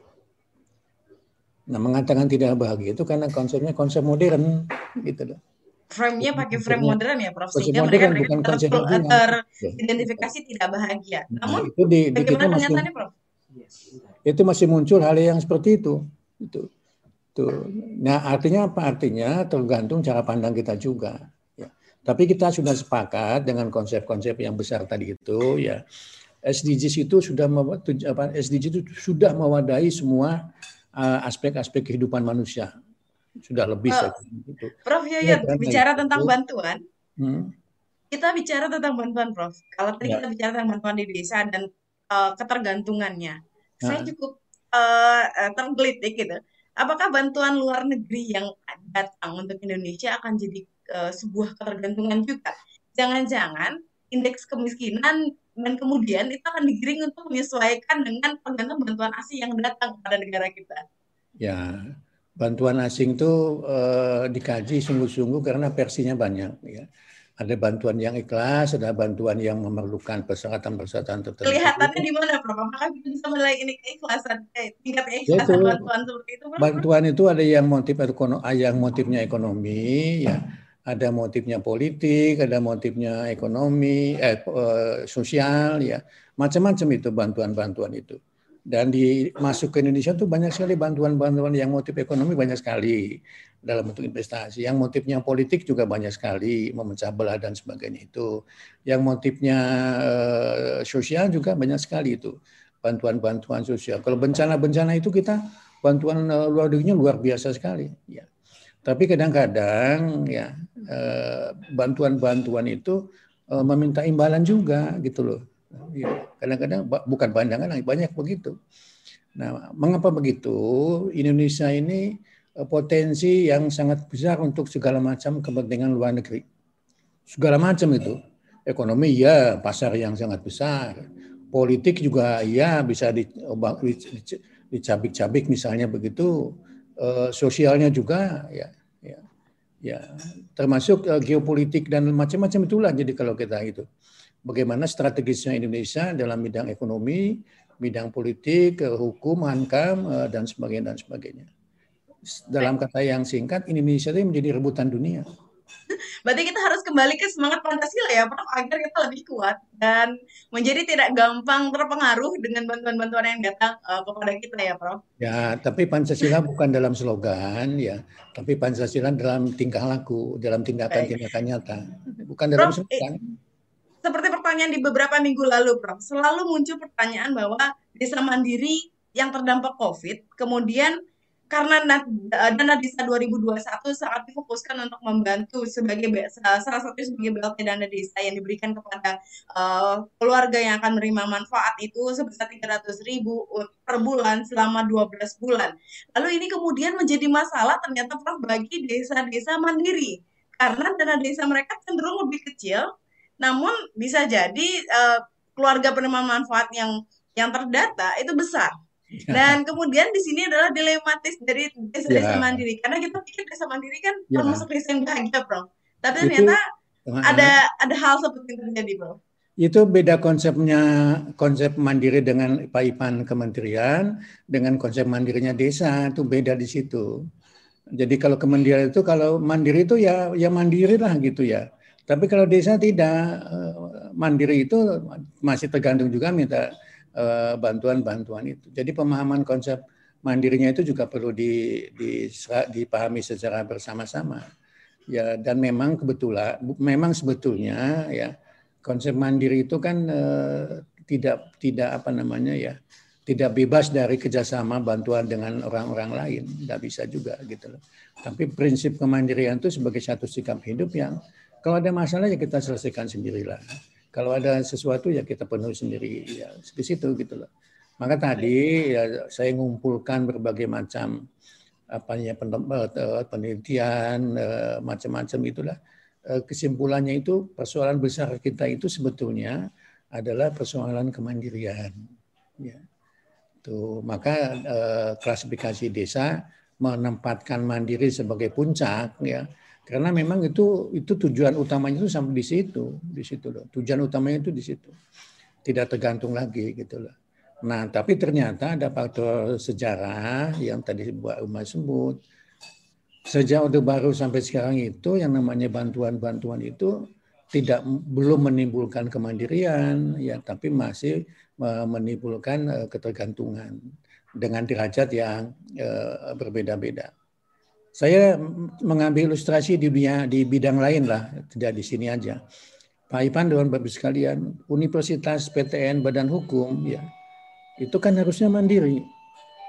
Nah, mengatakan tidak bahagia itu karena konsepnya konsep modern gitu loh. Frame-nya pakai frame modern ya, Prof. Sehingga mereka, mereka bukan konsep teridentifikasi ya. tidak bahagia. Nah, Namun, itu di, di kita masih, Prof? Itu masih muncul hal yang seperti itu. Itu. Tuh. Nah, artinya apa? Artinya tergantung cara pandang kita juga. Ya. Tapi kita sudah sepakat dengan konsep-konsep yang besar tadi itu, ya SDGs itu sudah apa, SDGs itu sudah mewadahi semua uh, aspek-aspek uh, kehidupan manusia. Sudah lebih uh, gitu. Prof Yoyot, ya, bicara itu, tentang bantuan. Hmm? Kita bicara tentang bantuan, Prof. Kalau tadi ya. kita bicara tentang bantuan di desa dan uh, ketergantungannya, nah. saya cukup uh, tergelitik gitu. Apakah bantuan luar negeri yang datang untuk Indonesia akan jadi uh, sebuah ketergantungan juga? Jangan-jangan indeks kemiskinan dan kemudian itu akan digiring untuk menyesuaikan dengan penggantung bantuan asing yang datang pada negara kita. Ya, bantuan asing itu uh, dikaji sungguh-sungguh karena versinya banyak. Ya. Ada bantuan yang ikhlas, ada bantuan yang memerlukan persyaratan-persyaratan tertentu. Kelihatannya di mana, Prof? Apakah kita bisa menilai ini keikhlasan, eh, tingkat keikhlasan ya, bantuan seperti itu, Prof? Bantuan itu ada yang motif yang motifnya ekonomi, ya ada motifnya politik, ada motifnya ekonomi, eh, eh sosial, ya macam-macam itu bantuan-bantuan itu. Dan di masuk ke Indonesia tuh banyak sekali bantuan-bantuan yang motif ekonomi banyak sekali dalam bentuk investasi. Yang motifnya politik juga banyak sekali memecah belah dan sebagainya itu. Yang motifnya eh, sosial juga banyak sekali itu bantuan-bantuan sosial. Kalau bencana-bencana itu kita bantuan eh, luar negerinya luar biasa sekali. Ya. Tapi kadang-kadang ya eh, bantuan-bantuan itu eh, meminta imbalan juga gitu loh kadang-kadang bukan pandangan, banyak begitu. Nah, mengapa begitu? Indonesia ini eh, potensi yang sangat besar untuk segala macam kepentingan luar negeri. Segala macam itu. Ekonomi ya, pasar yang sangat besar. Politik juga ya bisa dicabik-cabik misalnya begitu. Eh, sosialnya juga ya ya ya termasuk eh, geopolitik dan macam-macam itulah jadi kalau kita itu bagaimana strategisnya Indonesia dalam bidang ekonomi, bidang politik, eh, hukum, hankam, eh, dan sebagainya dan sebagainya. Dalam kata yang singkat, Indonesia itu menjadi rebutan dunia. Berarti kita harus kembali ke semangat Pancasila ya, Prof, agar kita lebih kuat dan menjadi tidak gampang terpengaruh dengan bantuan-bantuan yang datang uh, kepada kita ya, Prof. Ya, tapi Pancasila bukan dalam slogan ya, tapi Pancasila dalam tingkah laku, dalam tindakan-tindakan nyata, bukan dalam Prof, slogan seperti pertanyaan di beberapa minggu lalu, Prof, selalu muncul pertanyaan bahwa desa mandiri yang terdampak COVID, kemudian karena dana desa 2021 sangat difokuskan untuk membantu sebagai salah satu sebagai BLT dana desa yang diberikan kepada uh, keluarga yang akan menerima manfaat itu sebesar 300 ribu per bulan selama 12 bulan. Lalu ini kemudian menjadi masalah ternyata Prof bagi desa-desa mandiri karena dana desa mereka cenderung lebih kecil namun bisa jadi uh, keluarga penerima manfaat yang yang terdata itu besar. Ya. Dan kemudian di sini adalah dilematis dari desa-desa ya. mandiri karena kita pikir desa mandiri kan ya. termasuk desa yang bahagia, Bro. Tapi ternyata itu, ada ada hal seperti itu terjadi, Bro. Itu beda konsepnya konsep mandiri dengan Pak Ipan kementerian dengan konsep mandirinya desa itu beda di situ. Jadi kalau kemandirian itu kalau mandiri itu ya ya mandiri lah gitu ya. Tapi kalau desa tidak eh, mandiri itu masih tergantung juga minta eh, bantuan-bantuan itu. Jadi pemahaman konsep mandirinya itu juga perlu di, di, dipahami secara bersama-sama. Ya dan memang kebetulan memang sebetulnya ya konsep mandiri itu kan eh, tidak tidak apa namanya ya tidak bebas dari kerjasama bantuan dengan orang-orang lain, tidak bisa juga gitu loh. Tapi prinsip kemandirian itu sebagai satu sikap hidup yang kalau ada masalah ya kita selesaikan sendirilah. Kalau ada sesuatu ya kita penuhi sendiri ya di situ gitu loh. Maka tadi ya saya mengumpulkan berbagai macam apa ya eh, penelitian eh, macam-macam itulah eh, kesimpulannya itu persoalan besar kita itu sebetulnya adalah persoalan kemandirian. Ya. Tuh, maka klasifikasi desa menempatkan mandiri sebagai puncak ya karena memang itu itu tujuan utamanya itu sampai di situ, di situ loh. Tujuan utamanya itu di situ. Tidak tergantung lagi gitu loh. Nah, tapi ternyata ada faktor sejarah yang tadi buat Umar sebut. Sejak Orde Baru sampai sekarang itu yang namanya bantuan-bantuan itu tidak belum menimbulkan kemandirian ya tapi masih menimbulkan eh, ketergantungan dengan derajat yang eh, berbeda-beda. Saya mengambil ilustrasi di dunia di bidang lain lah, tidak di sini aja. Pak Ipan dan Bapak sekalian, Universitas PTN Badan Hukum ya itu kan harusnya mandiri,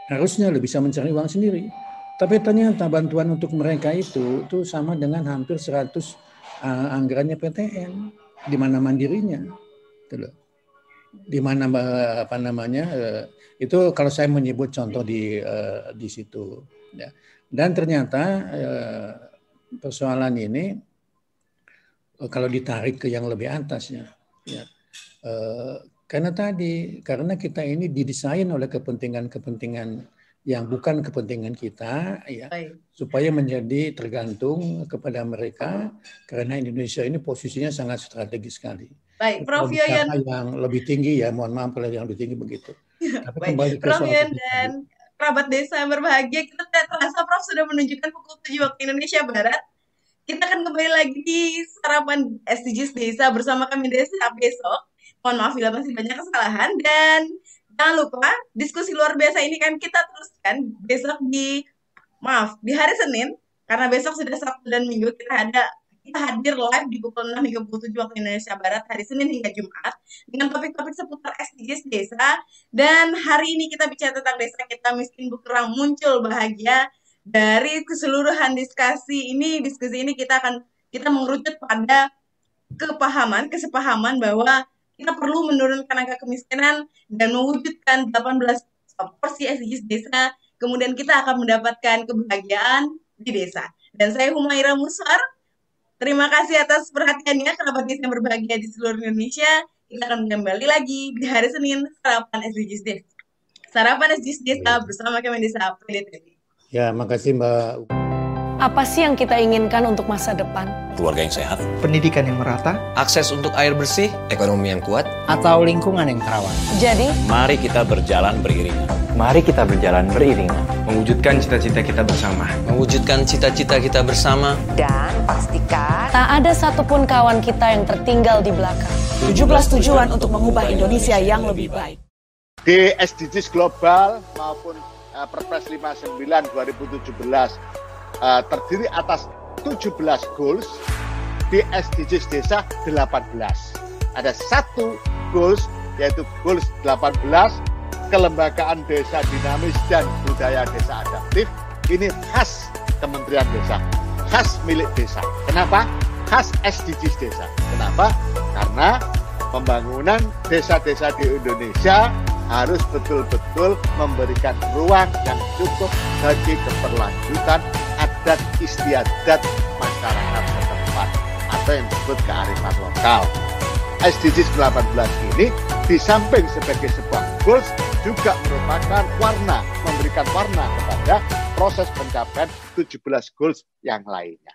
harusnya lebih bisa mencari uang sendiri. Tapi ternyata bantuan untuk mereka itu itu sama dengan hampir 100 uh, anggarannya PTN, di mana mandirinya, gitu Di mana apa namanya uh, itu kalau saya menyebut contoh di uh, di situ. Ya dan ternyata eh, persoalan ini eh, kalau ditarik ke yang lebih atasnya, ya, Uh, karena tadi, karena kita ini didesain oleh kepentingan-kepentingan yang bukan kepentingan kita, ya, Baik. supaya menjadi tergantung kepada mereka, karena Indonesia ini posisinya sangat strategis sekali. Baik, Prof Yoyan. Yang lebih tinggi ya, mohon maaf kalau yang lebih tinggi begitu. Tapi Baik, kembali ke Prof Yoyan dan kerabat desa yang berbahagia, kita tidak terasa Prof sudah menunjukkan pukul 7 waktu Indonesia Barat. Kita akan kembali lagi di sarapan SDGs Desa bersama kami Desa. Besok Mohon maaf bila masih banyak kesalahan. Dan jangan lupa diskusi luar biasa ini kan kita teruskan besok di maaf di hari Senin. Karena besok sudah Sabtu dan Minggu kita ada kita hadir live di pukul 6 hingga pukul 7 waktu Indonesia Barat hari Senin hingga Jumat dengan topik-topik seputar SDGs desa. Dan hari ini kita bicara tentang desa kita miskin bukerang muncul bahagia dari keseluruhan diskusi ini. Diskusi ini kita akan kita mengerucut pada kepahaman kesepahaman bahwa kita perlu menurunkan angka kemiskinan dan mewujudkan 18 porsi SDGs desa, kemudian kita akan mendapatkan kebahagiaan di desa. Dan saya Humaira Musar, terima kasih atas perhatiannya kerabat yang berbahagia di seluruh Indonesia. Kita akan kembali lagi di hari Senin, Sarapan SDGs Desa. Sarapan SDGs Desa bersama Kemendesa PDTV. Ya, makasih Mbak. Apa sih yang kita inginkan untuk masa depan? Keluarga yang sehat, pendidikan yang merata, akses untuk air bersih, ekonomi yang kuat, atau lingkungan yang terawat. Jadi, mari kita berjalan beriringan. Mari kita berjalan beriringan. Mewujudkan cita-cita kita bersama. Mewujudkan cita-cita kita bersama. Dan pastikan tak ada satupun kawan kita yang tertinggal di belakang. 17 tujuan untuk mengubah Indonesia yang lebih baik. Di SDGs global maupun uh, Perpres 59 2017 uh, terdiri atas 17 goals di SDGs desa 18. Ada satu goals yaitu goals 18 kelembagaan desa dinamis dan budaya desa adaptif. Ini khas Kementerian Desa, khas milik desa. Kenapa? Khas SDGs desa. Kenapa? Karena pembangunan desa-desa di Indonesia harus betul-betul memberikan ruang yang cukup bagi keberlanjutan adat istiadat masyarakat setempat atau yang disebut kearifan lokal. SDGs 18 ini di samping sebagai sebuah goals juga merupakan warna, memberikan warna kepada proses pencapaian 17 goals yang lainnya.